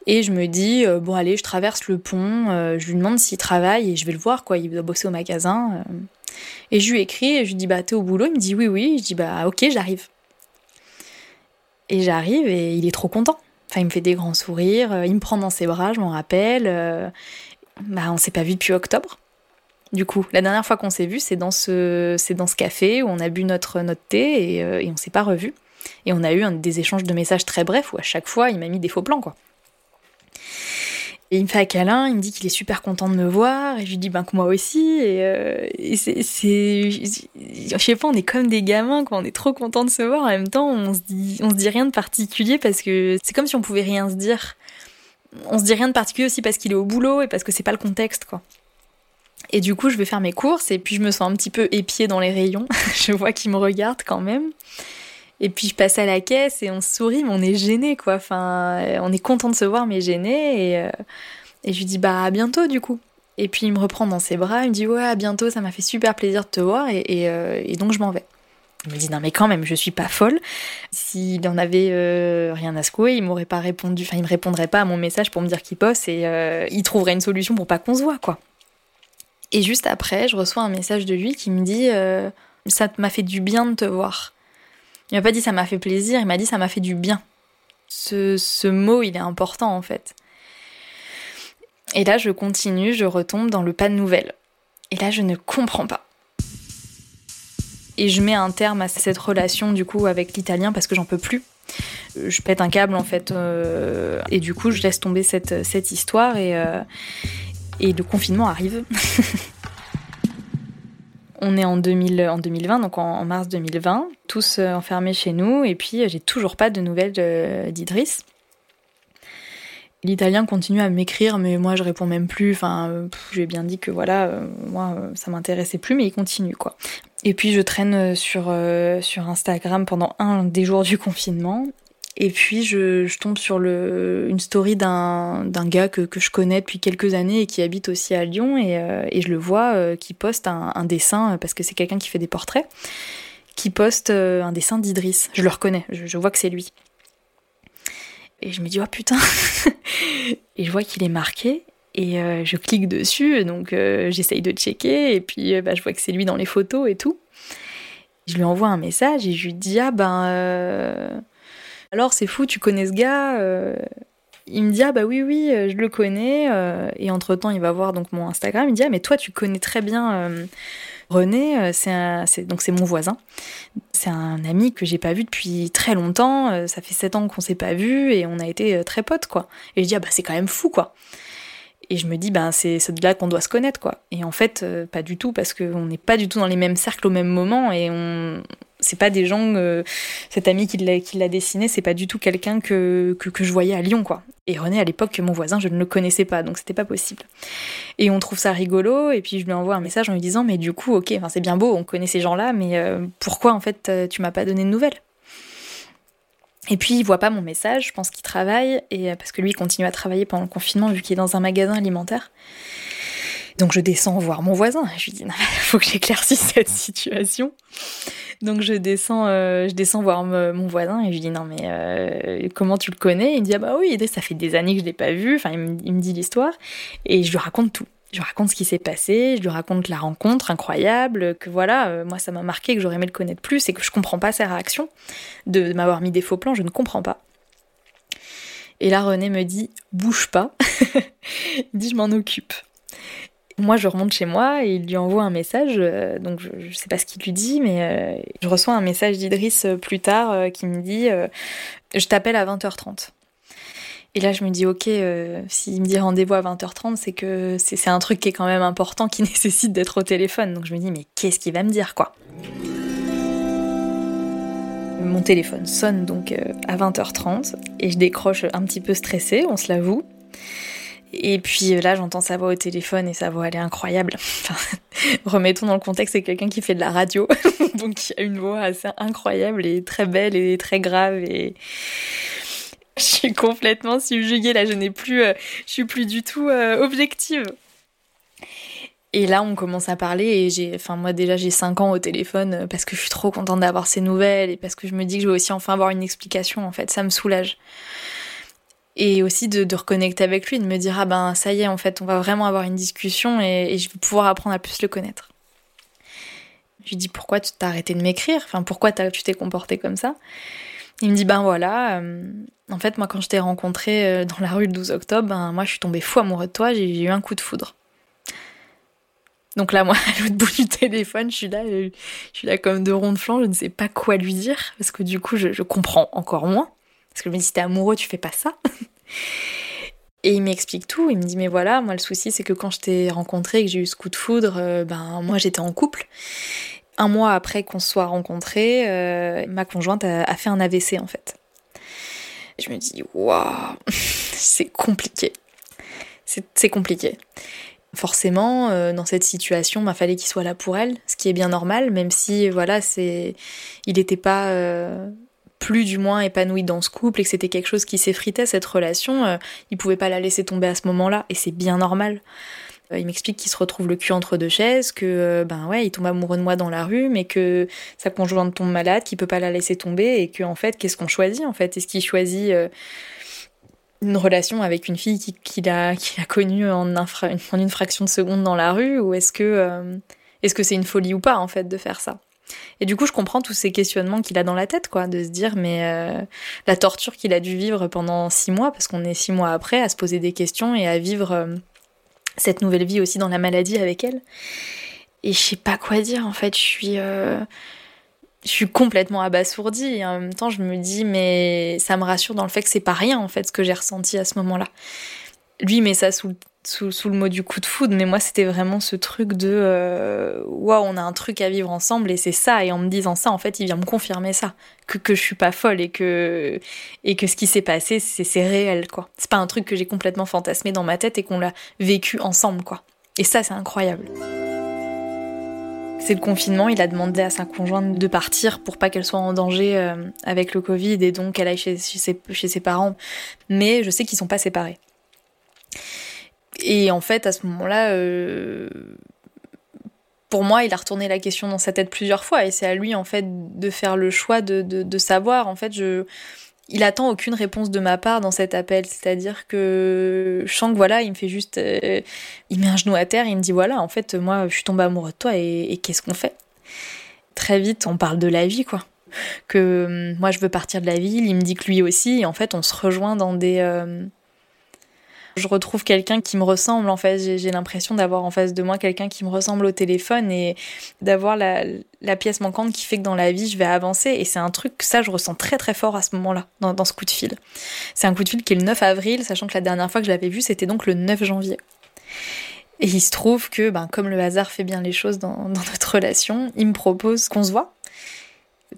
Et je me dis, euh, bon allez, je traverse le pont, euh, je lui demande s'il travaille et je vais le voir, quoi, il doit bosser au magasin. Euh. Et je lui écris et je lui dis, bah t'es au boulot? Il me dit oui, oui. Je dis, bah ok, j'arrive. Et j'arrive et il est trop content. Enfin, il me fait des grands sourires, il me prend dans ses bras, je m'en rappelle. bah on s'est pas vu depuis octobre. Du coup, la dernière fois qu'on s'est vu, c'est dans ce, c'est dans ce café où on a bu notre, notre thé et, et on s'est pas revu. Et on a eu des échanges de messages très brefs où à chaque fois il m'a mis des faux plans, quoi. Et il me fait un câlin, il me dit qu'il est super content de me voir, et je lui dis ben que moi aussi, et, euh, je sais pas, on est comme des gamins, quoi, on est trop content de se voir, en même temps on se dit, on se dit rien de particulier parce que c'est comme si on pouvait rien se dire. On se dit rien de particulier aussi parce qu'il est au boulot et parce que c'est pas le contexte, quoi. Et du coup, je vais faire mes courses et puis je me sens un petit peu épiée dans les rayons. je vois qu'il me regarde quand même. Et puis je passe à la caisse et on sourit, mais on est gêné quoi. Enfin, on est content de se voir, mais gêné. Et, euh, et je lui dis bah à bientôt du coup. Et puis il me reprend dans ses bras, il me dit ouais à bientôt, ça m'a fait super plaisir de te voir et, euh, donc je m'en vais. Il me dit non mais quand même, je suis pas folle. S'il en avait euh, rien à secouer, il m'aurait pas répondu, enfin il me répondrait pas à mon message pour me dire qu'il poste et il trouverait une solution pour pas qu'on se voit quoi. Et juste après, je reçois un message de lui qui me dit ça m'a fait du bien de te voir. Il m'a pas dit ça m'a fait plaisir, il m'a dit ça m'a fait du bien. Ce, mot, il est important en fait. Et là, je continue, je retombe dans le pas de nouvelles. Et là, je ne comprends pas. Et je mets un terme à cette relation du coup avec l'italien parce que j'en peux plus. Je pète un câble en fait. Euh, et du coup, je laisse tomber cette, cette histoire et, euh, et le confinement arrive. On est en, 2000, en 2020, donc en, mars 2020, tous euh, enfermés chez nous, et puis euh, j'ai toujours pas de nouvelles d'Idriss. L'italien continue à m'écrire, mais moi je réponds même plus. Enfin, je lui ai bien dit que voilà, moi ça m'intéressait plus, mais il continue quoi. Et puis je traîne sur Instagram pendant un des jours du confinement, et puis je, tombe sur le, une story d'un, d'un gars que, que je connais depuis quelques années et qui habite aussi à Lyon et, euh, et je le vois euh, qui poste un, un, dessin, euh, parce que c'est quelqu'un qui fait des portraits, qui poste un dessin d'Idriss. Je le reconnais, je, vois que c'est lui. Et je me dis, oh putain Et je vois qu'il est marqué et je clique dessus, donc j'essaye de checker, et puis bah, je vois que c'est lui dans les photos et tout. Je lui envoie un message et je lui dis Ah ben, alors c'est fou, tu connais ce gars euh, Il me dit ah bah oui oui, euh, je le connais. Euh, et entre temps il va voir donc mon Instagram. Il me dit ah mais toi tu connais très bien René. C'est donc c'est mon voisin. C'est un ami que j'ai pas vu depuis très longtemps. ça fait sept ans qu'on s'est pas vu et on a été très potes quoi. Et je dis ah bah c'est quand même fou quoi. Et je me dis, ben, c'est de là qu'on doit se connaître, quoi. Et en fait, pas du tout, parce qu'on n'est pas du tout dans les mêmes cercles au même moment, et on, c'est pas des gens euh, cet ami qui l'a dessiné c'est pas du tout quelqu'un que, je voyais à Lyon quoi. Et René à l'époque mon voisin je ne le connaissais pas donc c'était pas possible. Et on trouve ça rigolo et puis je lui envoie un message en lui disant mais du coup ok c'est bien beau on connaît ces gens là mais euh, pourquoi en fait euh, tu m'as pas donné de nouvelles? Et puis il voit pas mon message, je pense qu'il travaille, et parce que lui il continue à travailler pendant le confinement vu qu'il est dans un magasin alimentaire. Donc je descends voir mon voisin. Je lui dis, il faut que j'éclaircisse cette situation. Donc je descends, euh, je descends voir mon voisin et je lui dis non mais euh, comment tu le connais? Il me dit ah bah oui, ça fait des années que je l'ai pas vu. Enfin il me, dit l'histoire et je lui raconte tout. Je lui raconte ce qui s'est passé, je lui raconte la rencontre incroyable, que voilà, euh, moi ça m'a marqué, que j'aurais aimé le connaître plus et que je comprends pas sa réaction de m'avoir mis des faux plans, je ne comprends pas. Et là René me dit bouge pas, il dit je m'en occupe. Moi, je remonte chez moi et il lui envoie un message. Euh, donc, je, ne sais pas ce qu'il lui dit, mais euh, je reçois un message d'Idriss euh, plus tard qui me dit Je t'appelle à 20h30. Et là, je me dis Ok, s'il me dit rendez-vous à 20h30, c'est que c'est un truc qui est quand même important, qui nécessite d'être au téléphone. Donc, je me dis Mais qu'est-ce qu'il va me dire, quoi? Mon téléphone sonne donc euh, à 20h30 et je décroche un petit peu stressée, on se l'avoue. Et puis euh, là, j'entends sa voix au téléphone et sa voix, elle est incroyable. remettons dans le contexte, c'est quelqu'un qui fait de la radio, donc il a une voix assez incroyable et très belle et très grave et je suis complètement subjuguée là. Je n'ai plus, euh, je suis plus du tout euh, objective. Et là, on commence à parler et j'ai, enfin moi déjà j'ai 5 ans au téléphone parce que je suis trop contente d'avoir ces nouvelles et parce que je me dis que je vais aussi enfin avoir une explication en fait, ça me soulage et aussi de, reconnecter avec lui, de me dire ah ben ça y est en fait on va vraiment avoir une discussion et, je vais pouvoir apprendre à plus le connaître. Je lui dis pourquoi tu t'as arrêté de m'écrire, enfin pourquoi tu t'es comporté comme ça? Il me dit ben voilà, euh, en fait moi quand je t'ai rencontré euh, dans la rue le 12 octobre, ben moi je suis tombée fou amoureux de toi, j'ai eu un coup de foudre. Donc là, moi, à l'autre bout du téléphone, je suis là, je suis là comme de ronde flanc, je ne sais pas quoi lui dire, parce que du coup, je comprends encore moins. Parce que je me dis, si t'es amoureux, tu fais pas ça. Et il m'explique tout, il me dit mais voilà, moi le souci c'est que quand je t'ai rencontré et que j'ai eu ce coup de foudre, euh, ben moi j'étais en couple. Un mois après qu'on se soit rencontrés, euh, ma conjointe a, fait un AVC en fait. je me dis waouh, c'est compliqué. C'est compliqué. Forcément, euh, dans cette situation, il m'a fallait qu'il soit là pour elle, ce qui est bien normal, même si voilà, c'est, il n'était pas plus du moins épanoui dans ce couple et que c'était quelque chose qui s'effritait cette relation, euh, il pouvait pas la laisser tomber à ce moment-là et c'est bien normal. Euh, il m'explique qu'il se retrouve le cul entre deux chaises, que euh, ben ouais, il tombe amoureux de moi dans la rue, mais que sa conjointe tombe malade, qu'il peut pas la laisser tomber et que en fait, qu'est-ce qu'on choisit en fait? Est-ce qu'il choisit une relation avec une fille qu'il qui a, qui a connue en, en, une fraction de seconde dans la rue ou est-ce que est-ce que c'est une folie ou pas en fait de faire ça? Et du coup, je comprends tous ces questionnements qu'il a dans la tête, quoi, de se dire, mais euh, la torture qu'il a dû vivre pendant six mois, parce qu'on est six mois après, à se poser des questions et à vivre euh, cette nouvelle vie aussi dans la maladie avec elle. Et je sais pas quoi dire, en fait, je suis, euh, je suis complètement abasourdie. Et en même temps, je me dis, mais ça me rassure dans le fait que c'est pas rien, en fait, ce que j'ai ressenti à ce moment-là. Lui met ça sous le sous, le mot du coup de foudre, mais moi c'était vraiment ce truc de euh, waouh, on a un truc à vivre ensemble et c'est ça. Et en me disant ça, en fait, il vient me confirmer ça, que, que je suis pas folle et que, et que ce qui s'est passé, c'est réel, quoi. C'est pas un truc que j'ai complètement fantasmé dans ma tête et qu'on l'a vécu ensemble, quoi. Et ça, c'est incroyable. C'est le confinement, il a demandé à sa conjointe de partir pour pas qu'elle soit en danger euh, avec le Covid et donc qu'elle aille chez, ses, chez ses parents. Mais je sais qu'ils sont pas séparés. Et en fait, à ce moment-là, euh, pour moi, il a retourné la question dans sa tête plusieurs fois, et c'est à lui en fait de faire le choix de, de, savoir. En fait, je, il attend aucune réponse de ma part dans cet appel, c'est-à-dire que je sens que voilà, il me fait juste, euh, il met un genou à terre, il me dit voilà, en fait, moi, je suis tombée amoureux de toi, et, qu'est-ce qu'on fait? Très vite, on parle de la vie, quoi. Que hum, moi, je veux partir de la ville, il me dit que lui aussi, et en fait, on se rejoint dans des euh, je retrouve quelqu'un qui me ressemble en fait. J'ai l'impression d'avoir en face de moi quelqu'un qui me ressemble au téléphone et d'avoir la, pièce manquante qui fait que dans la vie je vais avancer. Et c'est un truc que ça je ressens très très fort à ce moment-là, dans, ce coup de fil. C'est un coup de fil qui est le 9 avril, sachant que la dernière fois que je l'avais vu c'était donc le 9 janvier. Et il se trouve que, ben, comme le hasard fait bien les choses dans, notre relation, il me propose qu'on se voit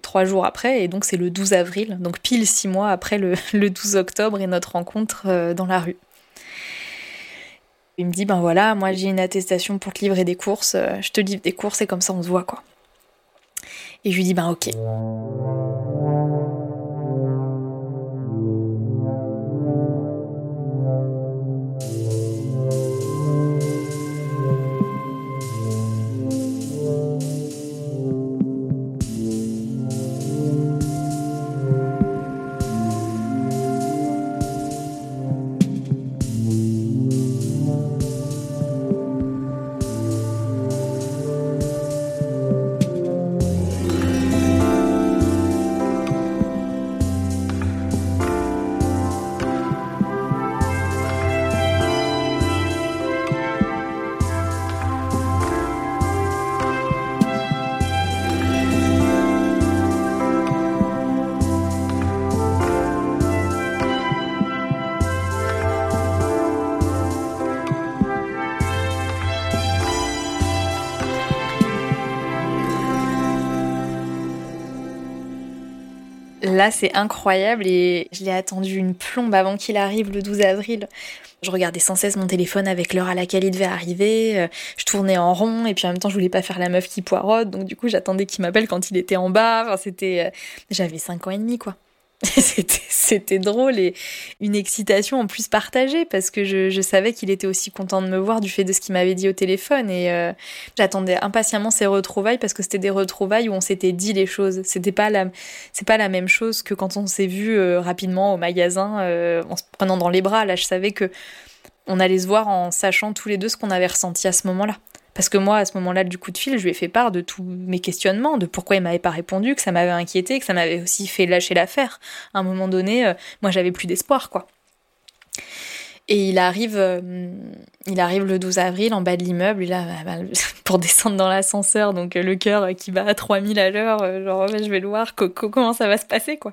trois jours après, et donc c'est le 12 avril, donc pile six mois après le, le 12 octobre et notre rencontre euh, dans la rue. Il me dit, ben voilà, moi j'ai une attestation pour te livrer des courses, euh, je te livre des courses et comme ça on se voit quoi. Et je lui dis, ben ok. C'est incroyable et je l'ai attendu une plombe avant qu'il arrive le 12 avril. Je regardais sans cesse mon téléphone avec l'heure à laquelle il devait arriver. Euh, je tournais en rond et puis en même temps, je voulais pas faire la meuf qui poirote. Donc du coup, j'attendais qu'il m'appelle quand il était en bas. C'était, euh, j'avais 5 ans et demi, quoi. c'était drôle et une excitation en plus partagée parce que je, savais qu'il était aussi content de me voir du fait de ce qu'il m'avait dit au téléphone et euh, j'attendais impatiemment ces retrouvailles parce que c'était des retrouvailles où on s'était dit les choses. C'était pas la c'est pas la même chose que quand on s'est vu euh, rapidement au magasin euh, en se prenant dans les bras. Là, je savais que on allait se voir en sachant tous les deux ce qu'on avait ressenti à ce moment-là. Parce que moi, à ce moment-là du coup de fil, je lui ai fait part de tous mes questionnements, de pourquoi il m'avait pas répondu, que ça m'avait inquiété, que ça m'avait aussi fait lâcher l'affaire. À un moment donné, euh, moi, j'avais plus d'espoir, quoi. Et il arrive, euh, il arrive le 12 avril en bas de l'immeuble, bah, bah, pour descendre dans l'ascenseur, donc euh, le cœur qui bat à 3000 à l'heure, euh, genre je vais le voir, comment ça va se passer quoi?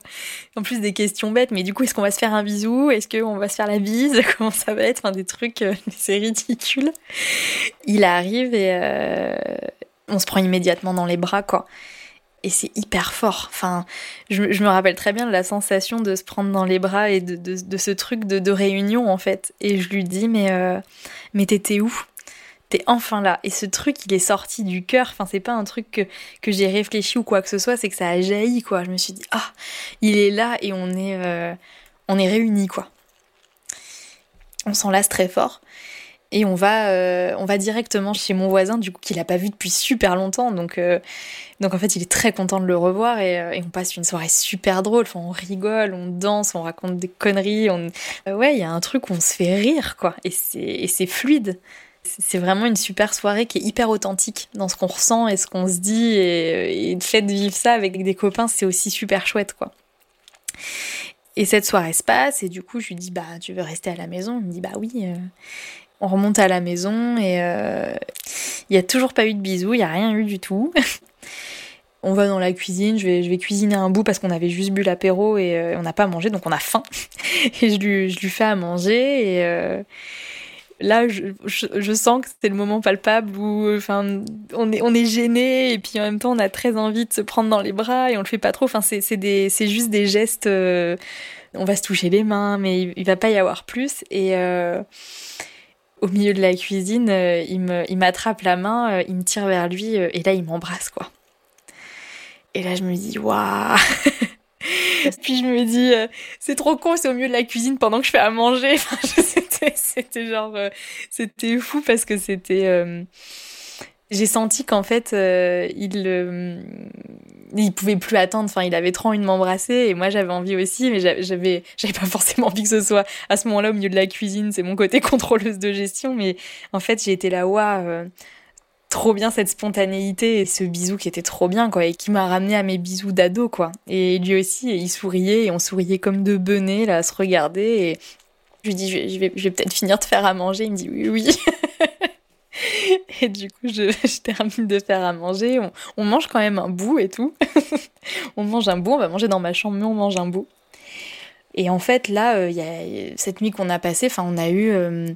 En plus des questions bêtes, mais du coup est-ce qu'on va se faire un bisou, est-ce qu'on va se faire la bise, comment ça va être, enfin des trucs, c'est ridicule. Il arrive et on se prend immédiatement dans les bras quoi et c'est hyper fort. Enfin, je, me rappelle très bien de la sensation de se prendre dans les bras et de, ce truc de, réunion en fait. Et je lui dis mais euh, mais t'étais où? T'es enfin là. Et ce truc, il est sorti du cœur. Enfin, c'est pas un truc que, j'ai réfléchi ou quoi que ce soit. C'est que ça a jailli quoi. Je me suis dit ah, il est là et on est euh, on est réunis quoi. On s'enlace très fort et on va euh, on va directement chez mon voisin du coup qu'il a pas vu depuis super longtemps. Donc euh, donc en fait il est très content de le revoir et, euh, et on passe une soirée super drôle. Enfin, on rigole on danse on raconte des conneries on ouais il y a un truc où on se fait rire quoi. Et c'est et c'est fluide. C'est vraiment une super soirée qui est hyper authentique dans ce qu'on ressent et ce qu'on se dit. Et, et le fait de vivre ça avec des copains c'est aussi super chouette quoi. Et cette soirée se passe et du coup je lui dis bah tu veux rester à la maison? Il me dit bah oui on remonte à la maison et euh, il n'y a toujours pas eu de bisous, il n'y a rien eu du tout. on va dans la cuisine, je vais, cuisiner un bout parce qu'on avait juste bu l'apéro et euh, on n'a pas mangé, donc on a faim. et je lui, je fais à manger et euh, là, je, sens que c'est le moment palpable où enfin, on, est, gêné et puis en même temps on a très envie de se prendre dans les bras et on le fait pas trop. Enfin, c'est, juste des gestes, on va se toucher les mains, mais il, il va pas y avoir plus. Et au milieu de la cuisine, euh, il m'attrape la main, euh, il me tire vers lui euh, et là il m'embrasse quoi. Et là je me dis waouh. Puis je me dis c'est trop con, c'est au milieu de la cuisine pendant que je fais à manger. c'était genre c'était fou parce que c'était j'ai senti qu'en fait il il pouvait plus attendre. Enfin, il avait trop envie de m'embrasser et moi j'avais envie aussi, mais j'avais, j'avais pas forcément envie que ce soit à ce moment-là au milieu de la cuisine. C'est mon côté contrôleuse de gestion, mais en fait j'ai été là, waouh, trop bien cette spontanéité et ce bisou qui était trop bien quoi et qui m'a ramené à mes bisous d'ado quoi. Et lui aussi, il souriait et on souriait comme deux benets là à se regarder et je lui dis je vais, je vais peut-être finir de faire à manger. Il me dit oui oui. Et du coup, je, termine de faire à manger. On, mange quand même un bout et tout. on mange un bout, on va manger dans ma chambre, mais on mange un bout. Et en fait, là, euh, cette nuit qu'on a passée, enfin, on a eu euh,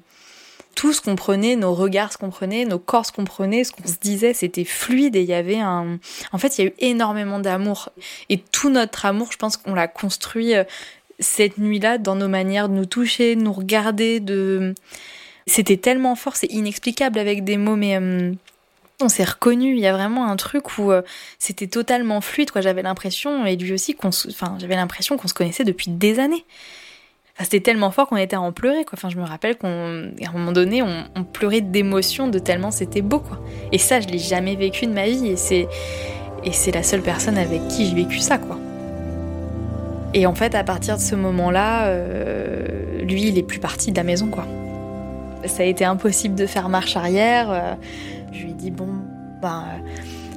tout ce qu'on prenait, nos regards se comprenaient, nos corps se comprenaient, ce qu'on se disait, c'était fluide et il y avait un... En fait, il y a eu énormément d'amour. Et tout notre amour, je pense qu'on l'a construit euh, cette nuit-là dans nos manières de nous toucher, de nous regarder, de c'était tellement fort, c'est inexplicable avec des mots, mais euh, on s'est reconnu. Il y a vraiment un truc où euh, c'était totalement fluide. Quoi, j'avais l'impression, et lui aussi, qu'on, j'avais l'impression qu'on se connaissait depuis des années. c'était tellement fort qu'on était à en pleurer. Je me rappelle qu'à un moment donné, on, pleurait d'émotion de tellement c'était beau. Et ça, je l'ai jamais vécu de ma vie. Et c'est, et c'est la seule personne avec qui j'ai vécu ça. Quoi. Et en fait, à partir de ce moment-là, euh, lui, il est plus parti de la maison. quoi. Ça a été impossible de faire marche arrière. Euh, je lui ai dit, bon, ben,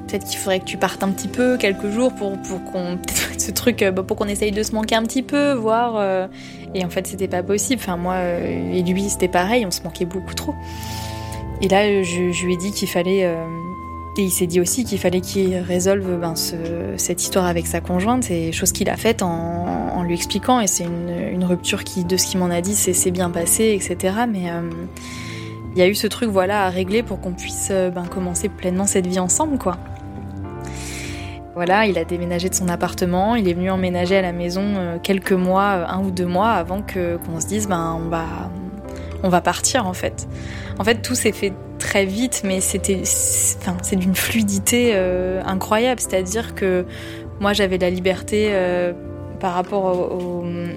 peut-être qu'il faudrait que tu partes un petit peu, quelques jours, pour, pour qu'on. ce truc, euh, pour qu'on essaye de se manquer un petit peu, voir. Euh. Et en fait, c'était pas possible. Enfin, moi et lui, c'était pareil, on se manquait beaucoup trop. Et là, je lui ai dit qu'il fallait et il s'est dit aussi qu'il fallait qu'il résolve ben, ce, cette histoire avec sa conjointe, c'est chose qu'il a faite en, lui expliquant, et c'est une, rupture qui, de ce qu'il m'en a dit, c'est bien passé, etc. Mais euh, il y a eu ce truc voilà à régler pour qu'on puisse euh, ben, commencer pleinement cette vie ensemble, quoi. Voilà, il a déménagé de son appartement, il est venu emménager à la maison euh, quelques mois, un ou deux mois avant qu'on se dise ben on va on va partir en fait. En fait, tout s'est fait très vite, mais c'était, enfin, c'est d'une fluidité euh, incroyable. C'est-à-dire que moi, j'avais la liberté par rapport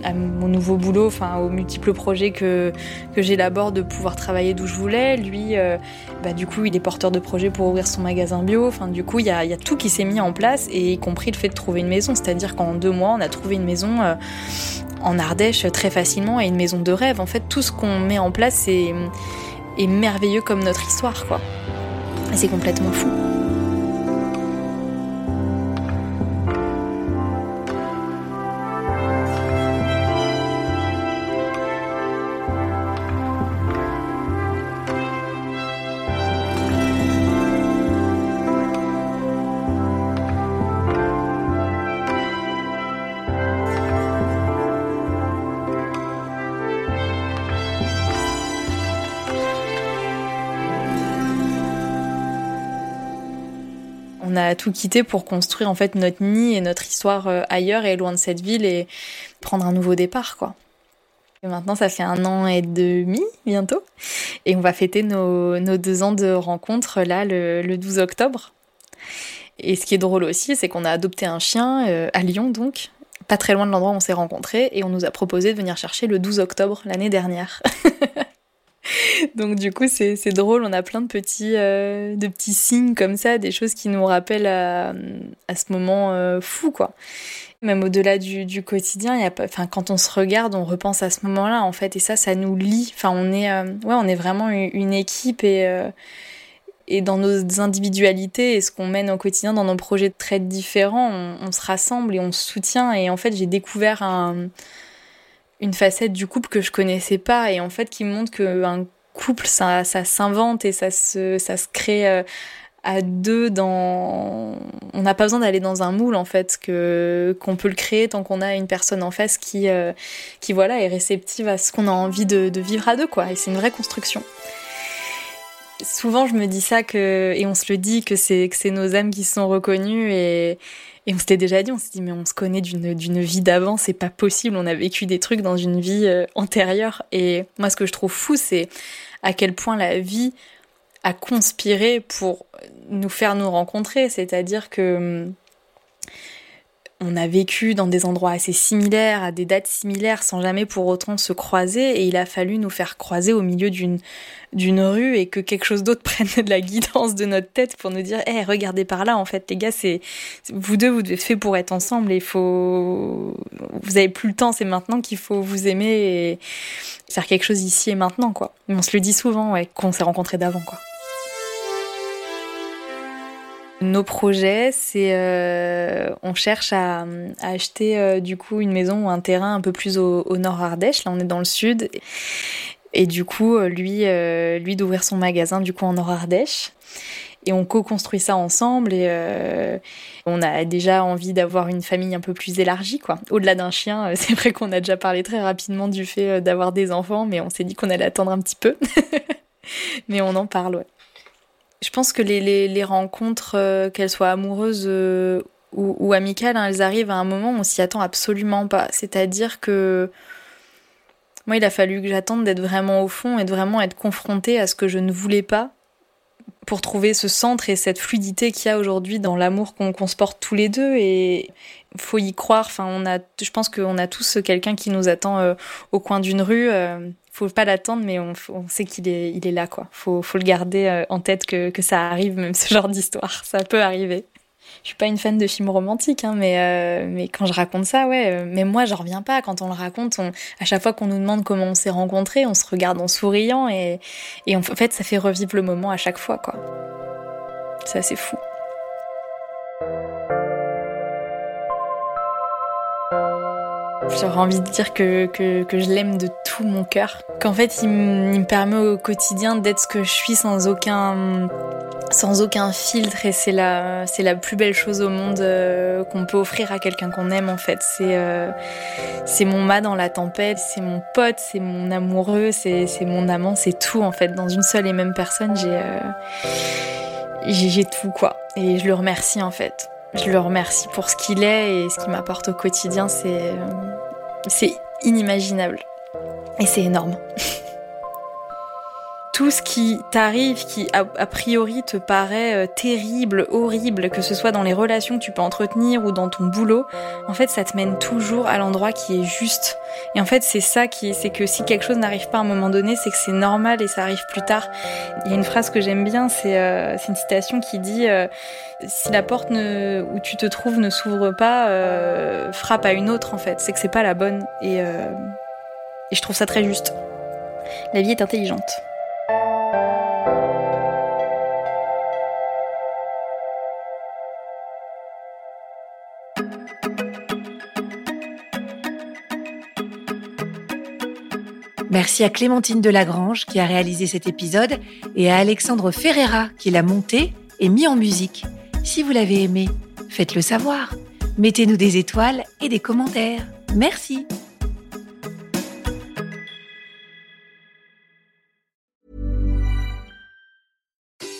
à mon nouveau boulot, enfin aux multiples projets que, que j'élabore de pouvoir travailler d'où je voulais. Lui, euh, bah, du coup, il est porteur de projet pour ouvrir son magasin bio. Enfin, du coup, il y a, y a, tout qui s'est mis en place, et y compris le fait de trouver une maison. C'est-à-dire qu'en deux mois, on a trouvé une maison euh, en Ardèche très facilement et une maison de rêve. En fait, tout ce qu'on met en place est, merveilleux comme notre histoire, quoi. C'est complètement fou. Tout quitté pour construire en fait notre nid et notre histoire euh, ailleurs et loin de cette ville et prendre un nouveau départ quoi. Et maintenant, ça fait un an et demi bientôt, et on va fêter nos, deux ans de rencontre là le, 12 octobre. Et ce qui est drôle aussi, c'est qu'on a adopté un chien euh, à Lyon donc, pas très loin de l'endroit où on s'est rencontrés, et on nous a proposé de venir chercher le 12 octobre l'année dernière. Donc du coup c'est drôle, on a plein de petits, euh, de petits signes comme ça, des choses qui nous rappellent à, à ce moment euh, fou quoi. Même au-delà du, du, quotidien, y pas, quand on se regarde, on repense à ce moment-là en fait, et ça, ça nous lie. Enfin on est, euh, ouais, on est vraiment une, équipe et et dans nos individualités et ce qu'on mène au quotidien dans nos projets très différents, on, on se rassemble et on se soutient. Et en fait, j'ai découvert un une facette du couple que je connaissais pas et en fait qui montre qu'un couple ça, ça s'invente et ça se, ça se crée euh, à deux dans on n'a pas besoin d'aller dans un moule en fait que qu'on peut le créer tant qu'on a une personne en face qui euh, qui voilà est réceptive à ce qu'on a envie de, de vivre à deux quoi. Et c'est une vraie construction. Souvent je me dis ça que et on se le dit que c'est que c'est nos âmes qui sont reconnues et et on s'était déjà dit, on s'est dit, mais on se connaît d'une, vie d'avant, c'est pas possible, on a vécu des trucs dans une vie euh, antérieure. Et moi, ce que je trouve fou, c'est à quel point la vie a conspiré pour nous faire nous rencontrer. C'est-à-dire que hum, on a vécu dans des endroits assez similaires, à des dates similaires, sans jamais pour autant se croiser, et il a fallu nous faire croiser au milieu d'une d'une rue et que quelque chose d'autre prenne de la guidance de notre tête pour nous dire, hé, regardez par là, en fait, les gars, c'est vous deux, vous devez fait pour être ensemble, et faut, vous avez plus le temps, c'est maintenant qu'il faut vous aimer et faire quelque chose ici et maintenant, quoi. On se le dit souvent, ouais, qu'on s'est rencontrés d'avant, quoi. Nos projets, c'est euh, on cherche à, acheter euh, du coup une maison ou un terrain un peu plus au, nord Ardèche. Là, on est dans le sud. Et du coup, euh, lui, lui d'ouvrir son magasin du coup en nord Ardèche. Et on co-construit ça ensemble et on a déjà envie d'avoir une famille un peu plus élargie, quoi. Au-delà d'un chien, c'est vrai qu'on a déjà parlé très rapidement du fait d'avoir des enfants, mais on s'est dit qu'on allait attendre un petit peu. mais on en parle, ouais. Je pense que les, rencontres, euh, qu'elles soient amoureuses euh, ou, amicales, hein, elles arrivent à un moment où on s'y attend absolument pas. C'est-à-dire que moi, il a fallu que j'attende d'être vraiment au fond et de vraiment être confrontée à ce que je ne voulais pas pour trouver ce centre et cette fluidité qu'il y a aujourd'hui dans l'amour qu'on se porte tous les deux et faut y croire enfin on a je pense qu'on a tous quelqu'un qui nous attend euh, au coin d'une rue faut pas l'attendre, mais on, sait qu'il est, là, quoi. Faut, le garder euh, en tête que, ça arrive, même ce genre d'histoire. Ça peut arriver. Je suis pas une fan de films romantiques, hein, mais, euh, mais quand je raconte ça, ouais, euh, mais moi, j'en reviens pas. Quand on le raconte, on, à chaque fois qu'on nous demande comment on s'est rencontrés, on se regarde en souriant et, en fait, ça fait revivre le moment à chaque fois, quoi. C'est assez fou. J'aurais envie de dire que, que, je l'aime de mon cœur. Qu'en fait, il, me permet au quotidien d'être ce que je suis sans aucun, sans aucun filtre. Et c'est la, c'est la plus belle chose au monde euh, qu'on peut offrir à quelqu'un qu'on aime, en fait. C'est, euh, c'est mon mât dans la tempête, c'est mon pote, c'est mon amoureux, c'est, mon amant, c'est tout, en fait. Dans une seule et même personne, j'ai, euh, j'ai, j'ai tout, quoi. Et je le remercie, en fait. Je le remercie pour ce qu'il est et ce qu'il m'apporte au quotidien. C'est, c'est inimaginable. Et c'est énorme. tout ce qui t'arrive, qui a, priori te paraît euh, terrible, horrible, que ce soit dans les relations que tu peux entretenir ou dans ton boulot, en fait, ça te mène toujours à l'endroit qui est juste. Et en fait, c'est ça qui, c'est que si quelque chose n'arrive pas à un moment donné, c'est que c'est normal et ça arrive plus tard. Il y a une phrase que j'aime bien, c'est euh, une citation qui dit euh, si la porte où tu te trouves ne s'ouvre pas, frappe à une autre. En fait, c'est que c'est pas la bonne. Et, et je trouve ça très juste. La vie est intelligente. Merci à Clémentine Delagrange qui a réalisé cet épisode et à Alexandre Ferreira qui l'a monté et mis en musique. Si vous l'avez aimé, faites-le savoir. Mettez-nous des étoiles et des commentaires. Merci.